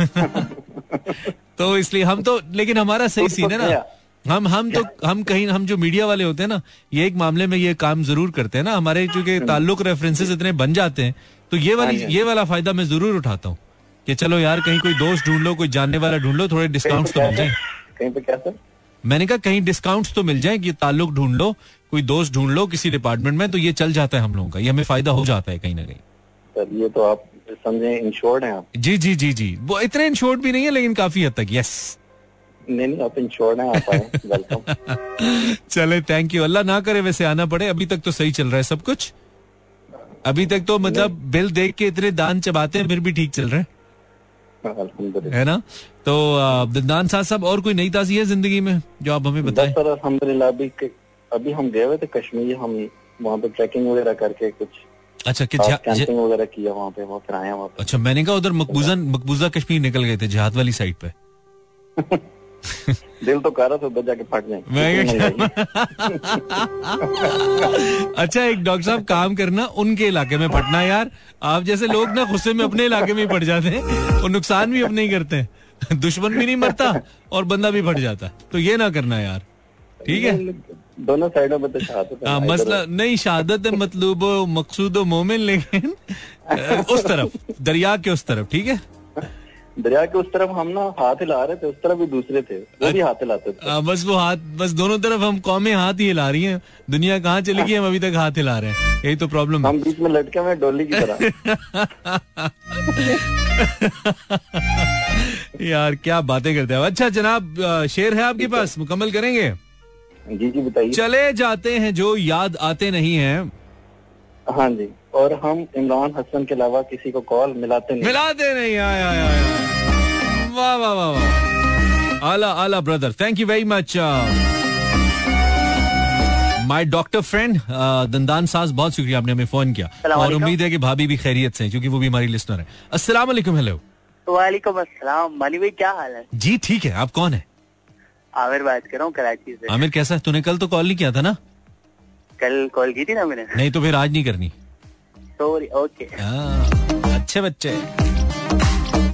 तो इसलिए हम तो लेकिन हमारा सही सीन है ना। हम हम तो हम कहीं हम जो मीडिया वाले होते हैं ना ये एक मामले में ये काम ज़रूर करते हैं ना। हमारे चूँकि ताल्लुक रेफरेंसेस इतने बन जाते हैं तो ये वाली ये वाला फ़ायदा मैं ज़रूर उठाता हूँ कि चलो यार कहीं कोई दोस्त ढूंढ लो कोई जानने वाला ढूंढ लो थोड़े डिस्काउंट्स तो मिल जाए। कहीं पे क्या मैंने कहा कहीं डिस्काउंट्स तो मिल जाए कि ताल्लुक ढूंढ लो कोई दोस्त ढूंढ लो किसी डिपार्टमेंट में तो ये चल जाता है हम लोगों का। ये हमें फ़ायदा हो जाता है कहीं ना कहीं। सर ये तो आप समझे इंश्योर्ड हैं आप? जी जी जी जी। वो इतने इंश्योर्ड भी नहीं है लेकिन काफ़ी हद तक यस नहीं नहीं आप इंश्योर्ड हैं आप आए वेलकम चले थैंक यू अल्लाह ना करे वैसे आना पड़े। अभी तक तो सही चल रहा है सब कुछ। अभी तक तो मतलब बिल देख के इतने दान चबाते हैं फिर भी ठीक चल रहा है। है ना? तो दान साहब साहब और कोई नई ताजी है ज़िंदगी में जो आप हमें बताएँ? सर अभी अभी हम गए हुए थे कश्मीर। हम वहाँ पे ट्रैकिंग वगैरह करके कुछ अच्छा कैंपिंग वगैरह किया वहाँ पे फिर आए वहाँ पे। अच्छा मैंने कहा उधर मकबूजा मकबूजा कश्मीर निकल गए थे जिहाद वाली साइड पे। दिल तो कर रहा था उधर जाके फट जाए। अच्छा एक डॉक्टर साहब काम करना उनके इलाके में फटना यार। आप जैसे लोग ना गुस्से में अपने इलाके में ही पड़ जाते हैं और नुकसान भी अपने ही करते हैं। दुश्मन भी नहीं मरता और बंदा भी फट जाता। तो ये ना करना यार। ठीक है? दोनों साइडों में तो शहादत है हाँ, मसला नहीं शहादत है मतलब मकसूद मोमिन लेकिन उस तरफ़ दरिया के उस तरफ़ ठीक है? दरिया के उस तरफ़ हम ना हाथ हिला रहे थे उस तरफ़ भी दूसरे थे वो भी हाथ हिलाते थे। आ, बस वो हाथ बस दोनों तरफ़ हम कौमें हाथ ही हिला रही हैं। दुनिया कहाँ चली गई हम अभी तक हाथ हिला रहे हैं। यही तो प्रॉब्लम है। हम बीच में लटके हुए डोली की तरह। यार क्या बातें करते हैं। अच्छा जनाब शेर है आपके पास? मुकम्मल करेंगे? जी जी बताइए। चले जाते हैं जो याद आते नहीं हैं। हाँ जी और हम इमरान हसन के अलावा किसी को कॉल मिलाते नहीं। मिलाते नहीं आया आया आया वाह वाह वाह वाह। आला आला brother thank you very much my doctor friend दंदान साज बहुत शुक्रिया आपने हमें फ़ोन किया। और उम्मीद है कि भाभी भी खैरियत से हैं, क्योंकि वो भी हमारी लिसनर है। अस्सलाम वालेकुम हेलो वालेकुम अस्सलाम मानी भाई क्या हाल है? जी ठीक है आप कौन है? आमिर बात कर रहा हूँ कराची से। आमिर कैसा है? तूने कल तो कॉल नहीं किया था ना? कल कॉल की थी ना मैंने? नहीं तो फिर आज नहीं करनी। सॉरी ओके हाँ, अच्छे बच्चे।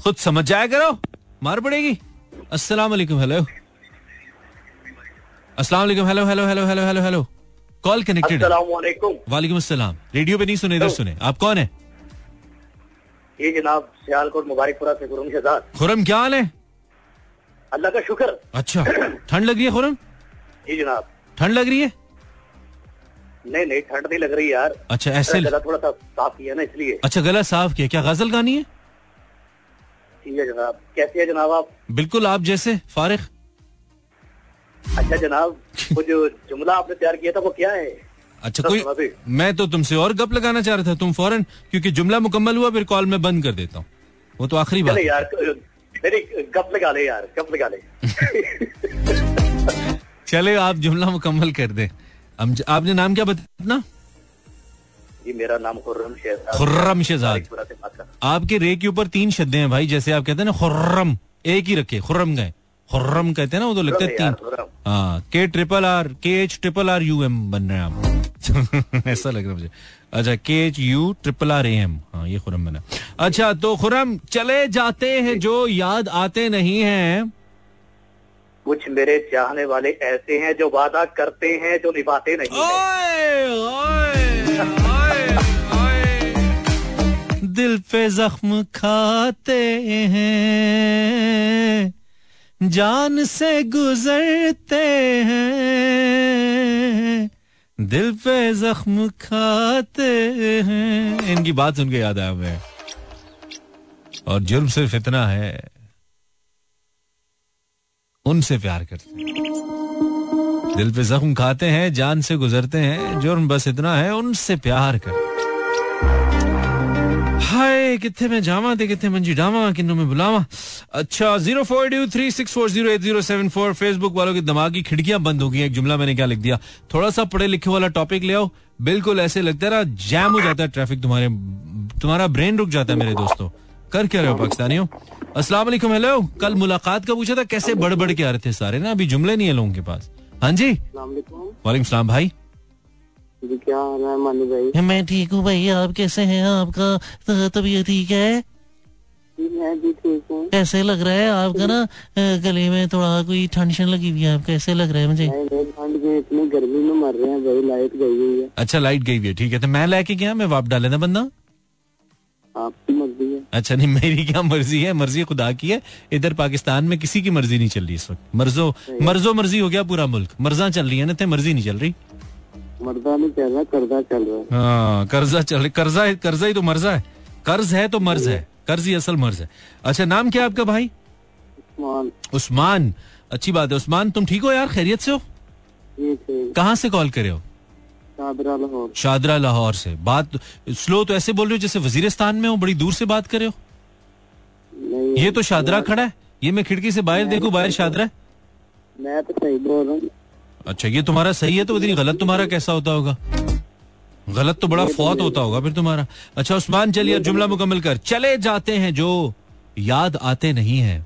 खुद समझ जाया करो मार पड़ेगी। अस्सलाम वालेकुम हेलो अस्सलाम वालेकुम hello hello hello hello hello hello call connected वालेकुम। वालेकुम अस्सलाम। रेडियो पे नहीं सुने इधर सुने। आप कौन है? ये जनाब सियालकोट मुबारकपुरा से गुरुम शहजाद। खुरम क्या हाल है? अल्लाह का शुक्र। अच्छा ठंड लग रही है खुरम? जी जनाब। ठंड लग रही है? नहीं नहीं ठंड नहीं लग रही यार। अच्छा ऐसे गला थोड़ा सा साफ़ किया ना इसलिए। अच्छा गला साफ़ किया। क्या गज़ल गानी है? ठीक है जनाब। कैसे है जनाब आप? बिल्कुल आप जैसे फारिग। अच्छा जनाब वो जो जुमला आपने तैयार किया था वो क्या है? अच्छा कोई मैं तो तुमसे और गप लगाना चाह रहा था। तुम फ़ौरन क्योंकि जुमला मुकम्मल हुआ फिर कॉल में बंद कर देता हूँ। वो तो आखिरी बात यार मेरी गप लगा ले यार गप लगा ले। चले आप जुमला मुकम्मल कर दे। हम आपने नाम क्या बताना जी मेरा नाम खुर्रम रहा आपके रे के ऊपर तीन शब्द हैं भाई जैसे आप कहते हैं ना खुर्रम एक ही रखे खुर्रम गए। खुर्रम कहते हैं ना वो तो लगता है तीन। हाँ K triple R K H triple R U M बन रहे हैं आप। ऐसा लग रहा है मुझे। अच्छा K H U triple R M हाँ ये खुरम बना अच्छा तो खुरम चले जाते हैं जो याद आते नहीं हैं। कुछ मेरे चाहने वाले ऐसे हैं जो वादा करते हैं जो निभाते नहीं ओए, ओए, ओए, ओए। दिल पे जख्म खाते हैं जान से गुजरते हैं। दिल पे जख्म खाते हैं। इनकी बात सुन के याद आया हमें। और जुर्म सिर्फ़ इतना है, उनसे प्यार करते हैं। दिल पे जख्म खाते हैं, जान से गुजरते हैं, जुर्म बस इतना है, उनसे प्यार कर हाय कितने में जावा थे कितने मंजी डावा किन्नों में बुलावा? अच्छा zero four two three six four zero eight zero seven four Facebook वालों की दिमाग की खिड़कियाँ बंद हो गई एक जुमला मैंने क्या लिख दिया? थोड़ा सा पढ़े लिखे वाला टॉपिक ले आओ। बिल्कुल ऐसे लगता है ना जैम हो जाता है ट्रैफ़िक तुम्हारे तुम्हारा ब्रेन रुक जाता है मेरे दोस्तों। कर क्या रहे हो पाकिस्तानियों? अस्सलाम वालेकुम हेलो कल मुलाकात का पूछा था कैसे बढ़ के आ रहे थे सारे ना? अभी जुमले नहीं है लोगों के पास। हाँ जी? वालेकुम सलाम भाई। जी क्या है मानी भाई? मैं ठीक हूँ भाई आप कैसे हैं? आपका तबीयत ठीक है? मैं भी ठीक हूँ। कैसे लग रहा है आपका ना गले में थोड़ा कोई ठंडन लगी हुई है? आप कैसे लग रहा है मुझे? नहीं नहीं ठंड में इतनी गर्मी में मर रहे हैं भाई लाइट गई हुई है। अच्छा लाइट गई हुई है ठीक है। तो मैं लेके गया मैं वाप डाले ना बंदा? आपकी मर्ज़ी है। अच्छा नहीं मेरी क्या मर्ज़ी है? मर्ज़ी खुदा की है। इधर पाकिस्तान में किसी की मर्ज़ी नहीं चल रही इस वक्त। मर्जो मर्जो मर्ज़ी हो गया पूरा मुल्क। मर्जा चल रही है ना मर्ज़ी नहीं चल रही। मर्दा नहीं चल रहा कर्जा चल रहा है। हाँ कर्जा चल रही कर्जा है कर्जा ही तो मर्जा है। कर्ज है तो मर्ज है कर्ज ही असल मर्ज है। अच्छा नाम क्या है आपका भाई? मान उस्मान अच्छी बात है। उस्मान तुम ठीक हो यार? खैरियत से हो? कहाँ से कॉल करे हो? शादरा लाहौर। से। बात स्लो तो ऐसे बोल रहे हो जैसे वजीरिस्तान में हो बड़ी दूर से बात करे हो? नहीं ये तो शादरा खड़ा है? ये मैं खिड़की से बाहर देखू बाहर शादरा मैं तो सही बोल रहा हूँ। अच्छा ये तुम्हारा सही है तो इतनी गलत तुम्हारा कैसा होता होगा? गलत तो बड़ा फौत होता होगा फिर तुम्हारा। अच्छा उस्मान चलिए जुमला मुकम्मल कर। चले जाते हैं जो याद आते नहीं है।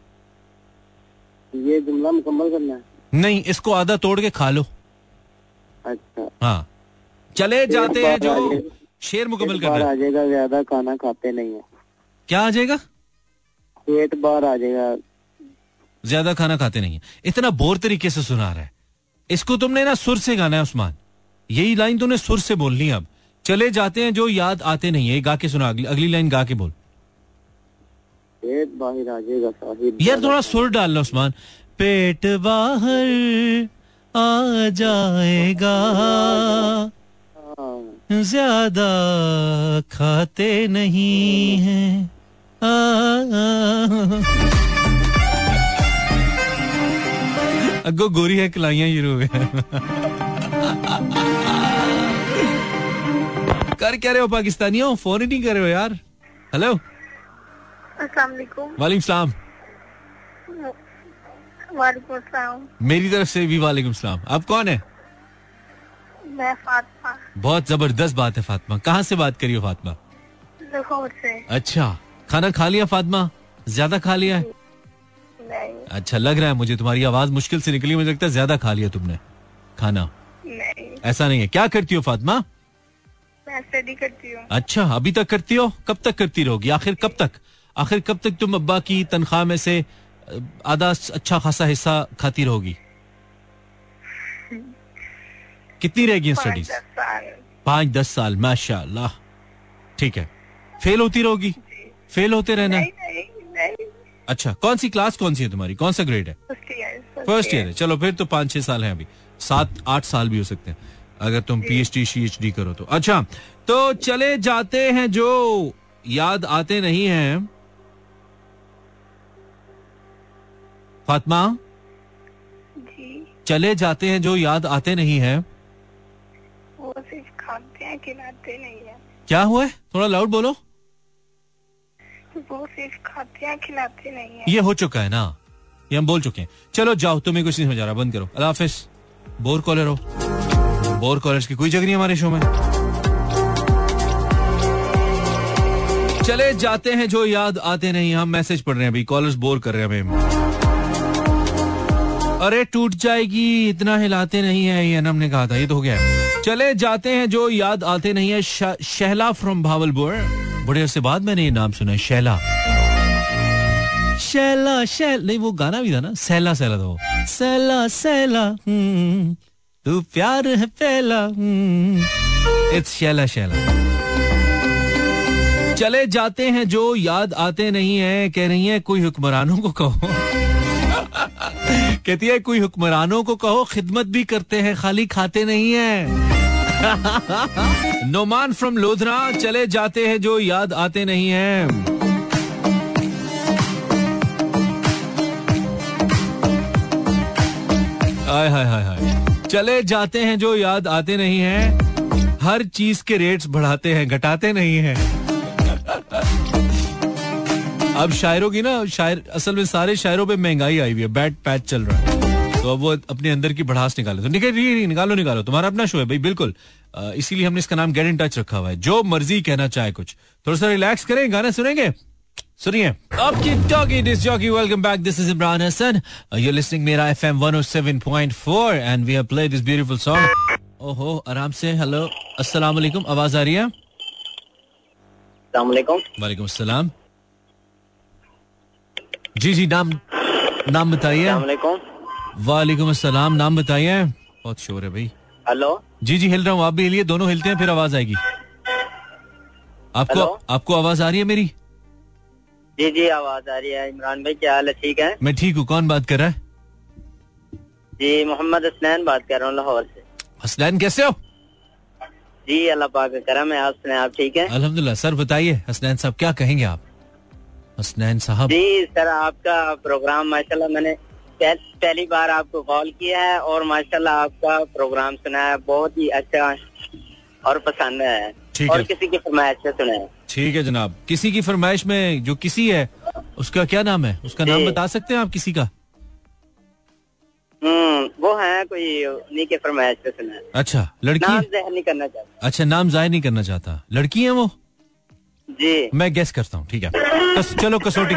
ये जुमला मुकम्मल करना है? नहीं इसको आधा तोड़ के खा लो। अच्छा। हाँ। चले जाते हैं जो शेर मुकम्मल करना आ जाएगा ज़्यादा खाना खाते नहीं है। क्या आ जाएगा पेट बाहर आ जाएगा ज़्यादा खाना खाते नहीं है। इतना बोर तरीके से सुना रहा है। इसको तुमने ना सुर से गाना है उस्मान। यही लाइन तुमने सुर से बोलनी अब। चले जाते हैं जो याद आते नहीं है। गा के सुना अगली, अगली लाइन गा के बोल। यार थोड़ा सुर डाल लो उस्मान। पेट बाहर आ जाएगा। ज़्यादा खाते नहीं हैं। आ, आ, अगो गोरी है कलाइयाँ शुरू हो कर क्या रहे हो पाकिस्तानियों फ़ोन ही नहीं कर रहे हो यार हेलो अस्सलाम वालेकुम वालेकुम सलाम वालेकुम मेरी तरफ़ से भी वालेकुम सलाम आप कौन है मैं फातिमा बहुत ज़बरदस्त बात है फातिमा कहाँ से बात करी हो फातिमा से अच्छा खाना खा लिया फातिमा ज़्यादा खा लिया है नहीं। अच्छा लग रहा है मुझे तुम्हारी आवाज़ मुश्किल से निकली मुझे लगता है ज़्यादा खा लिया तुमने। खाना। नहीं। ऐसा नहीं है। क्या करती हो फातिमा? स्टडी करती हूँ। अच्छा अभी तक करती हो? कब तक करती रहोगी? आखिर कब तक? आखिर कब तक तुम अब्बा की तनख्वाह में से आधा अच्छा खासा हिस्सा खाती रहोगी? कितनी रहेगी स्टडीज़ पाँच दस साल। माशाल्लाह। ठीक है। फेल होती रहोगी? फेल होते रहना? नहीं नहीं नहीं। अच्छा कौन सी क्लास कौन सी है तुम्हारी? कौन सा ग्रेड है? फ़र्स्ट ईयर फ़र्स्ट ईयर है। चलो फिर तो पाँच छह साल है अभी। सात आठ साल भी हो सकते हैं अगर तुम P H D C H D करो तो। अच्छा तो चले जाते हैं जो याद आते नहीं है। फातिमा? चले जाते हैं जो याद आते नहीं है। वो सिर्फ़ खाते हैं खिलाते नहीं है। क्या हुआ थोड़ा लाउड बोलो। खिलाते नहीं है। ये हो चुका है ना? ये हम बोल चुके हैं। चलो जाओ, तुम्हें कुछ नहीं समझ रहा, बंद करो। अल्लाह बोर कॉलर हो। बोर कॉलर्स की कोई जगह नहीं हमारे शो में। चले जाते हैं जो याद आते नहीं, हम मैसेज पढ़ रहे हैं अभी। कॉलर्स बोर कर रहे हैं हमें अरे टूट जाएगी, इतना हिलाते नहीं है, ये अनम ने कहा था, ये तो हो गया। चले जाते हैं जो याद आते नहीं है शहला फ्रॉम भावलपुर। बड़े अरसे बाद मैंने ये नाम सुना है शैला। शैला शैल नहीं वो गाना भी था ना सहला सहला था वो। सहला सहला हम्म, तू प्यार है पहला इट्स शैला शैला। चले जाते हैं जो याद आते नहीं है कह रही है कोई हुक्मरानों को कहो। कहती है कोई हुक्मरानों को कहो खिदमत भी करते हैं खाली खाते नहीं है। नोमान फ्रॉम लोधरा चले जाते हैं जो याद आते नहीं है। हाय हाय हाय हाय। चले जाते हैं जो याद आते नहीं हैं। हर चीज़ के रेट्स बढ़ाते हैं, घटाते नहीं हैं। अब शायरों की ना, शायर, असल में सारे शायरों पे महँगाई आई हुई है बैट पैच चल रहा है। तो अब वो अपने अंदर की भड़ास निकाले। तो निकल रही निकालो निकालो। तुम्हारा अपना शो है भाई बिल्कुल। इसीलिए हमने इसका नाम गेट इन टच रखा हुआ है। जो मर्ज़ी कहना चाहे कुछ। थोड़ा सा रिलैक्स करें गाना सुनेंगे? सुनिए। आपकी talky disc jockey welcome back this is Imran Hasan you listening Mera FM 107.4 and we have played this beautiful song ओहो आराम से हेलो अस्सलाम वालेकुम आवाज़ आ रही है? सलामकुम वालेकुम। अस्सलाम। जी जी नाम नाम बताइए। वालेकुम। अस्सलाम। नाम बताइए। बहुत शोर है भाई। हेलो। जी जी हिल रहा हूँ। आप भी हिलिए। दोनों हिलते हैं फिर आवाज़ आएगी। आपको हेलो? आपको आवाज़ आ रही है मेरी? जी जी आवाज़ आ रही है। इमरान भाई क्या हाल है? ठीक है? मैं ठीक हूँ। कौन बात कर रहा है? जी मोहम्मद हसनैन बात कर रहा हूँ लाहौर से। हसनैन कैसे हो? जी अल्लाह पाक का करम है। आप सुने आप ठीक है? अल्हम्दुलिल्लाह। सर बताइए। हसनैन साहब क्या कहेंगे आप? हसनैन साहब। जी सर आपका प्रोग्राम माशाल्लाह मैंने पह- पहली बार आपको कॉल किया है और माशाल्लाह आपका प्रोग्राम सुना है बहुत ही अच्छा और पसंद है। ठीक और है। किसी की फरमाइश से सुना। है ठीक है जनाब। किसी की फरमाइश में जो किसी है उसका क्या नाम है? उसका नाम बता सकते हैं आप किसी का? हम्म वो है कोई उन्हीं के फरमाइश से सुना। है अच्छा लड़की नाम? जहर नहीं करना चाहता। अच्छा नाम ज़ाहिर नहीं करना चाहता। लड़की है वो? जी। मैं गेस करता हूँ ठीक है। चलो कसौटी।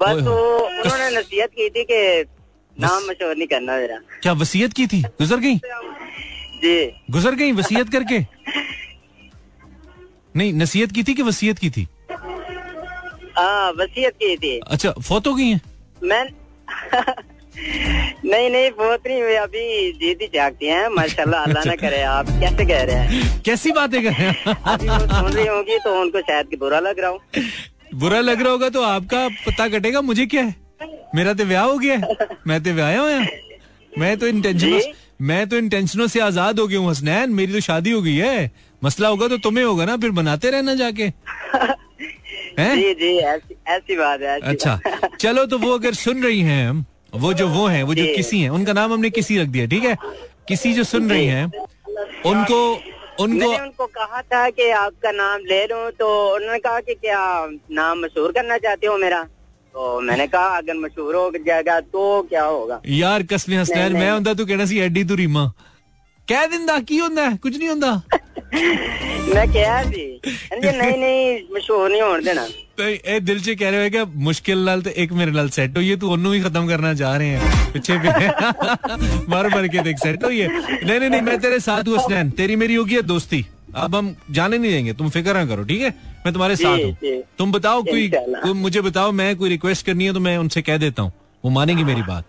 बस होए। उन्होंने नसीहत की थी कि नाम मशहूर नहीं करना मेरा। क्या वसीयत की थी? गुजर गई? जी। गुजर गई वसीयत करके? नहीं नसीहत की थी कि वसीयत की थी? हाँ वसीयत की थी। अच्छा फौत हो गई हैं? मैं नहीं नहीं बहुत नहीं हुई। अभी जीत जागती हैं। माशाल्लाह अल्लाह ना करे आप। कैसे कह रहे हैं? कैसी बातें कर रहे हैं? अभी सुन रही होंगी तो उनको शायद बुरा लग रहा हूँ। बुरा लग रहा होगा तो आपका पता कटेगा मुझे क्या है? मेरा तो ब्याह हो गया मैं तो ब्याह होया मैं तो इन टेंशनों मैं तो इन टेंशनों से आज़ाद हो गया हूँ हसनैन। मेरी तो शादी हो गई है। मसला होगा तो तुम्हें होगा ना फिर बनाते रहना जाके। हैं? जी जी ऐसी ऐसी बात है ऐसी अच्छा। बात। चलो तो वो अगर सुन रही हैं हम वो जो वो हैं वो जो किसी हैं उनका नाम हमने किसी रख दिया ठीक है? किसी जो सुन रही हैं उनको उनको मैंने उनको कहा था कि आपका नाम ले लो तो उन्होंने कहा कि क्या नाम मशहूर करना चाहते हो मेरा? तो मैंने कहा अगर मशहूर हो जाएगा तो क्या होगा? यार कसम हसनैन मैं तू तो कहना सी एडी तू रीमा। ਕਹਿ ਦਿੰਦਾ ਕੀ ਹੁੰਦਾ ਹੈ? ਕੁਝ ਨਹੀਂ ਹੁੰਦਾ मैं क्या थी जी नहीं नहीं मशहूर नहीं होने देना ਤੇ ਇਹ ਦਿਲ 'ਚ ਕਹਿ ਰਹੇ ਹੋਏ ਕਿ ਮੁਸ਼ਕਿਲ ਨਾਲ ਤੇ ਇੱਕ ਮੇਰੇ ਨਾਲ ਸੈੱਟ ਹੋਈ ਹੈ ਤੂੰ ਉਹਨੂੰ ਵੀ ਖਤਮ ਕਰਨਾ ਚਾਹ ਰਹੇ हैं ਪਿੱਛੇ पे मर मर के देख सेट होई है नहीं नहीं नहीं मैं तेरे साथ हूँ हसनैन तेरी मेरी होगी है दोस्ती अब हम जाने नहीं देंगे तुम फिक्र ना करो ठीक है मैं तुम्हारे जी, साथ हूँ जी। तुम बताओ कोई, इंशाल्लाह। कोई मुझे बताओ मैं कोई रिक्वेस्ट करनी है तो मैं उनसे कह देता हूँ वो मानेंगी मेरी बात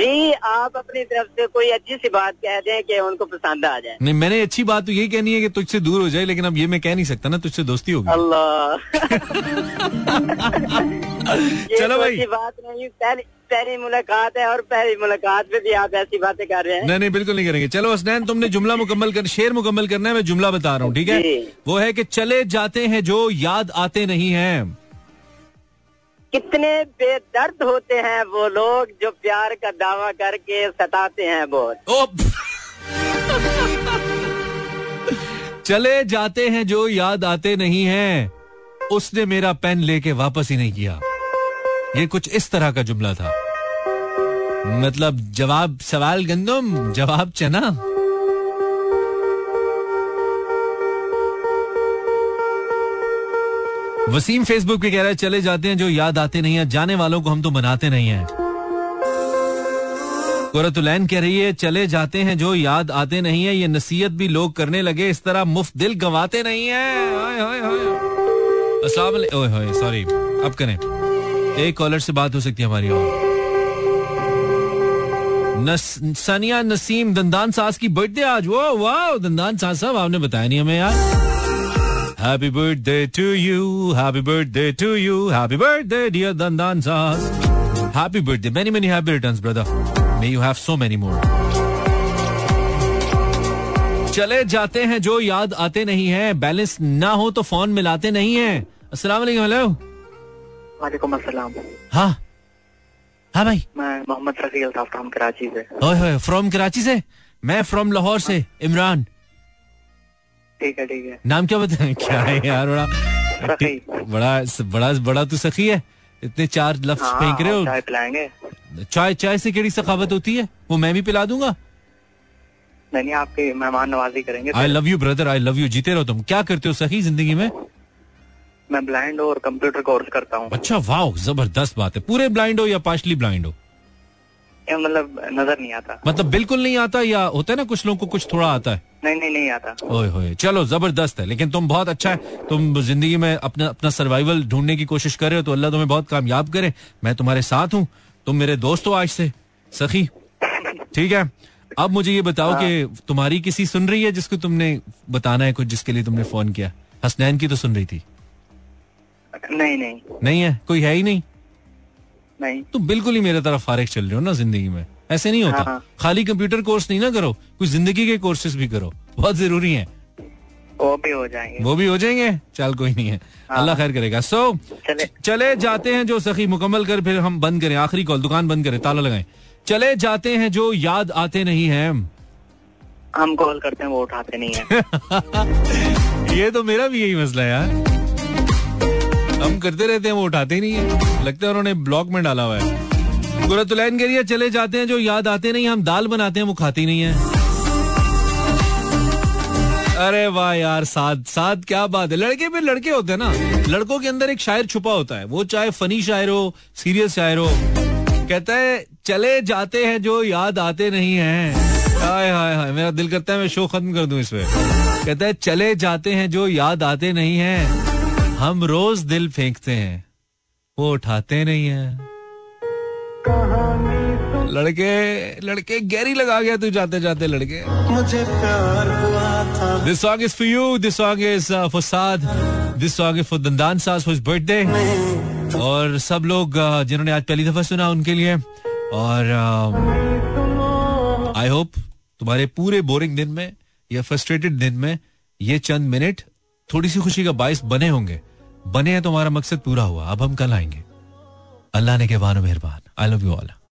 जी आप अपनी तरफ़ से कोई अच्छी सी बात कह दें कि उनको पसंद आ जाए। नहीं मैंने अच्छी बात तो यही कहनी है कि तुझसे दूर हो जाए लेकिन अब ये मैं कह नहीं सकता ना तुझसे दोस्ती होगी। अल्लाह। चलो भाई। अच्छी बात नहीं पहली पहली मुलाकात है और पहली मुलाकात में भी आप ऐसी बातें कर रहे हैं। नहीं नहीं बिल्कुल नहीं करेंगे। चलो हसनैन तुमने जुमला मुकम्मल कर शेर मुकम्मल करना है मैं जुमला बता रहा हूँ ठीक है? वो है कि चले जाते हैं जो याद आते नहीं हैं। कितने बेदर्द होते हैं वो लोग जो प्यार का दावा करके सताते हैं बहुत चले जाते हैं जो याद आते नहीं हैं। उसने मेरा पेन लेके वापस ही नहीं किया। ये कुछ इस तरह का जुमला था। मतलब जवाब सवाल गंदम, जवाब चना। वसीम फेसबुक पे कह रहा है चले जाते हैं जो याद आते नहीं है जाने वालों को हम तो मनाते नहीं हैं. कुरतुलैन कह रही है चले जाते हैं जो याद आते नहीं है ये नसीहत भी लोग करने लगे इस तरह मुफ़्त दिल गवाते नहीं है। सॉरी अब करें। एक कॉलर से बात हो सकती है हमारी और। नस, नसीम दंदान सास की बर्थडे आज। वो वाह दंदान सास साहब आपने बताया नहीं हमें यार। Happy birthday to you happy birthday to you happy birthday dear दंदान सास happy birthday many many happy returns brother may you have so many more चले जाते हैं जो याद आते नहीं है बैलेंस ना हो तो फ़ोन मिलाते नहीं है। अस्सलाम वालेकुम हेलो वालेकुम अस्सलाम। हाँ। हाँ भाई। मैं मोहम्मद रफी अल्ताफ फ्रॉम कराची से। ओए होए फ्रॉम कराची से? मैं फ्रॉम लाहौर से इमरान। ठीक है ठीक है। नाम क्या बताएँ? क्या है यार बड़ा बड़ा बड़ा बड़ा तू सखी है। इतने चार लफ्ज हाँ, फेंक रहे हो। चाय पिलाएँगे। चाय चाय से केड़ी सखावत होती है? वो मैं भी पिला दूँगा। नहीं आपकी मेहमान नवाजी करेंगे I love you brother I love you जीते रहो तुम। क्या करते हो सखी ज़िंदगी में? मैं ब्लाइंड और कंप्यूटर कोर्स करता हूँ। अच्छा वाह ज़बरदस्त बात है। पूरे ब्लाइंड हो या पार्शली ब्लाइंड हो? मतलब नज़र नहीं आता। मतलब बिल्कुल नहीं आता या होता है ना कुछ लोगों को कुछ थोड़ा आता है? नहीं नहीं नहीं आता। ओए होए चलो ज़बरदस्त है लेकिन तुम बहुत अच्छा है। तुम ज़िंदगी में अपना अपना सर्वाइवल ढूँढने की कोशिश कर रहे हो तो अल्लाह तुम्हें बहुत कामयाब करे। मैं तुम्हारे साथ हूँ तुम मेरे दोस्त हो आज से सखी। ठीक है? अब मुझे ये बताओ कि तुम्हारी किसी सुन रही है जिसको तुमने बताना है कुछ जिसके लिए तुमने फ़ोन किया? हसनैन की तो सुन रही थी। नहीं नहीं। नहीं है? कोई है ही नहीं? नहीं। तुम बिल्कुल ही मेरे तरफ़ फारिग चल रहे हो ना ज़िंदगी में। ऐसे नहीं होता। हाँ। खाली कंप्यूटर कोर्स नहीं ना करो कुछ ज़िंदगी के कोर्सेज भी करो। बहुत ज़रूरी है। वो भी हो जाएँगे। वो भी हो जाएँगे? चल कोई नहीं है। अल्लाह खैर करेगा। सो चले। चले जाते हैं जो सखी मुकम्मल कर फिर हम बंद करें। आखिरी कॉल दुकान बंद करें ताला लगाएँ। चले जाते हैं जो याद आते नहीं है। हम कॉल करते हैं वो उठाते नहीं है। ये तो मेरा भी यही मसला है यार। हम करते रहते हैं, वो उठाते नहीं है। लगता है उन्होंने ब्लॉक में डाला हुआ है। कुरतुलैन के लिए चले जाते हैं, जो याद आते नहीं, हम दाल बनाते हैं, वो खाती नहीं है। अरे वाह यार, साद साद क्या बात है। लड़के पे लड़के होते हैं ना। लड़कों के अंदर एक शायर छुपा होता है। वो चाहे फनी शायर हो, सीरियस शायर हो, कहता है, चले जाते हैं जो याद आते नहीं हैं। हाय हाय हाय, मेरा दिल करता है, मैं शो खत्म कर दूँ इस पे। कहता है, चले जाते हैं जो याद आते नहीं हैं। हम रोज दिल फेंकते हैं वो उठाते नहीं है। लड़के लड़के गहरी लगा गया तू जाते जाते लड़के। मुझे प्यार हुआ था। This song is for you this song is for Saad this song is for दंदान सास फॉर बर्थडे और सब लोग uh, जिन्होंने आज पहली दफ़ा सुना उनके लिए। और आई होप तुम्हारे पूरे बोरिंग दिन में या फ्रस्ट्रेटेड दिन में ये चंद मिनट थोड़ी सी खुशी का बायस बने होंगे। बने हैं तो हमारा मकसद पूरा हुआ, अब हम कल आएँगे। अल्लाह ने के बानो मेहरबान। आई लव यू ऑल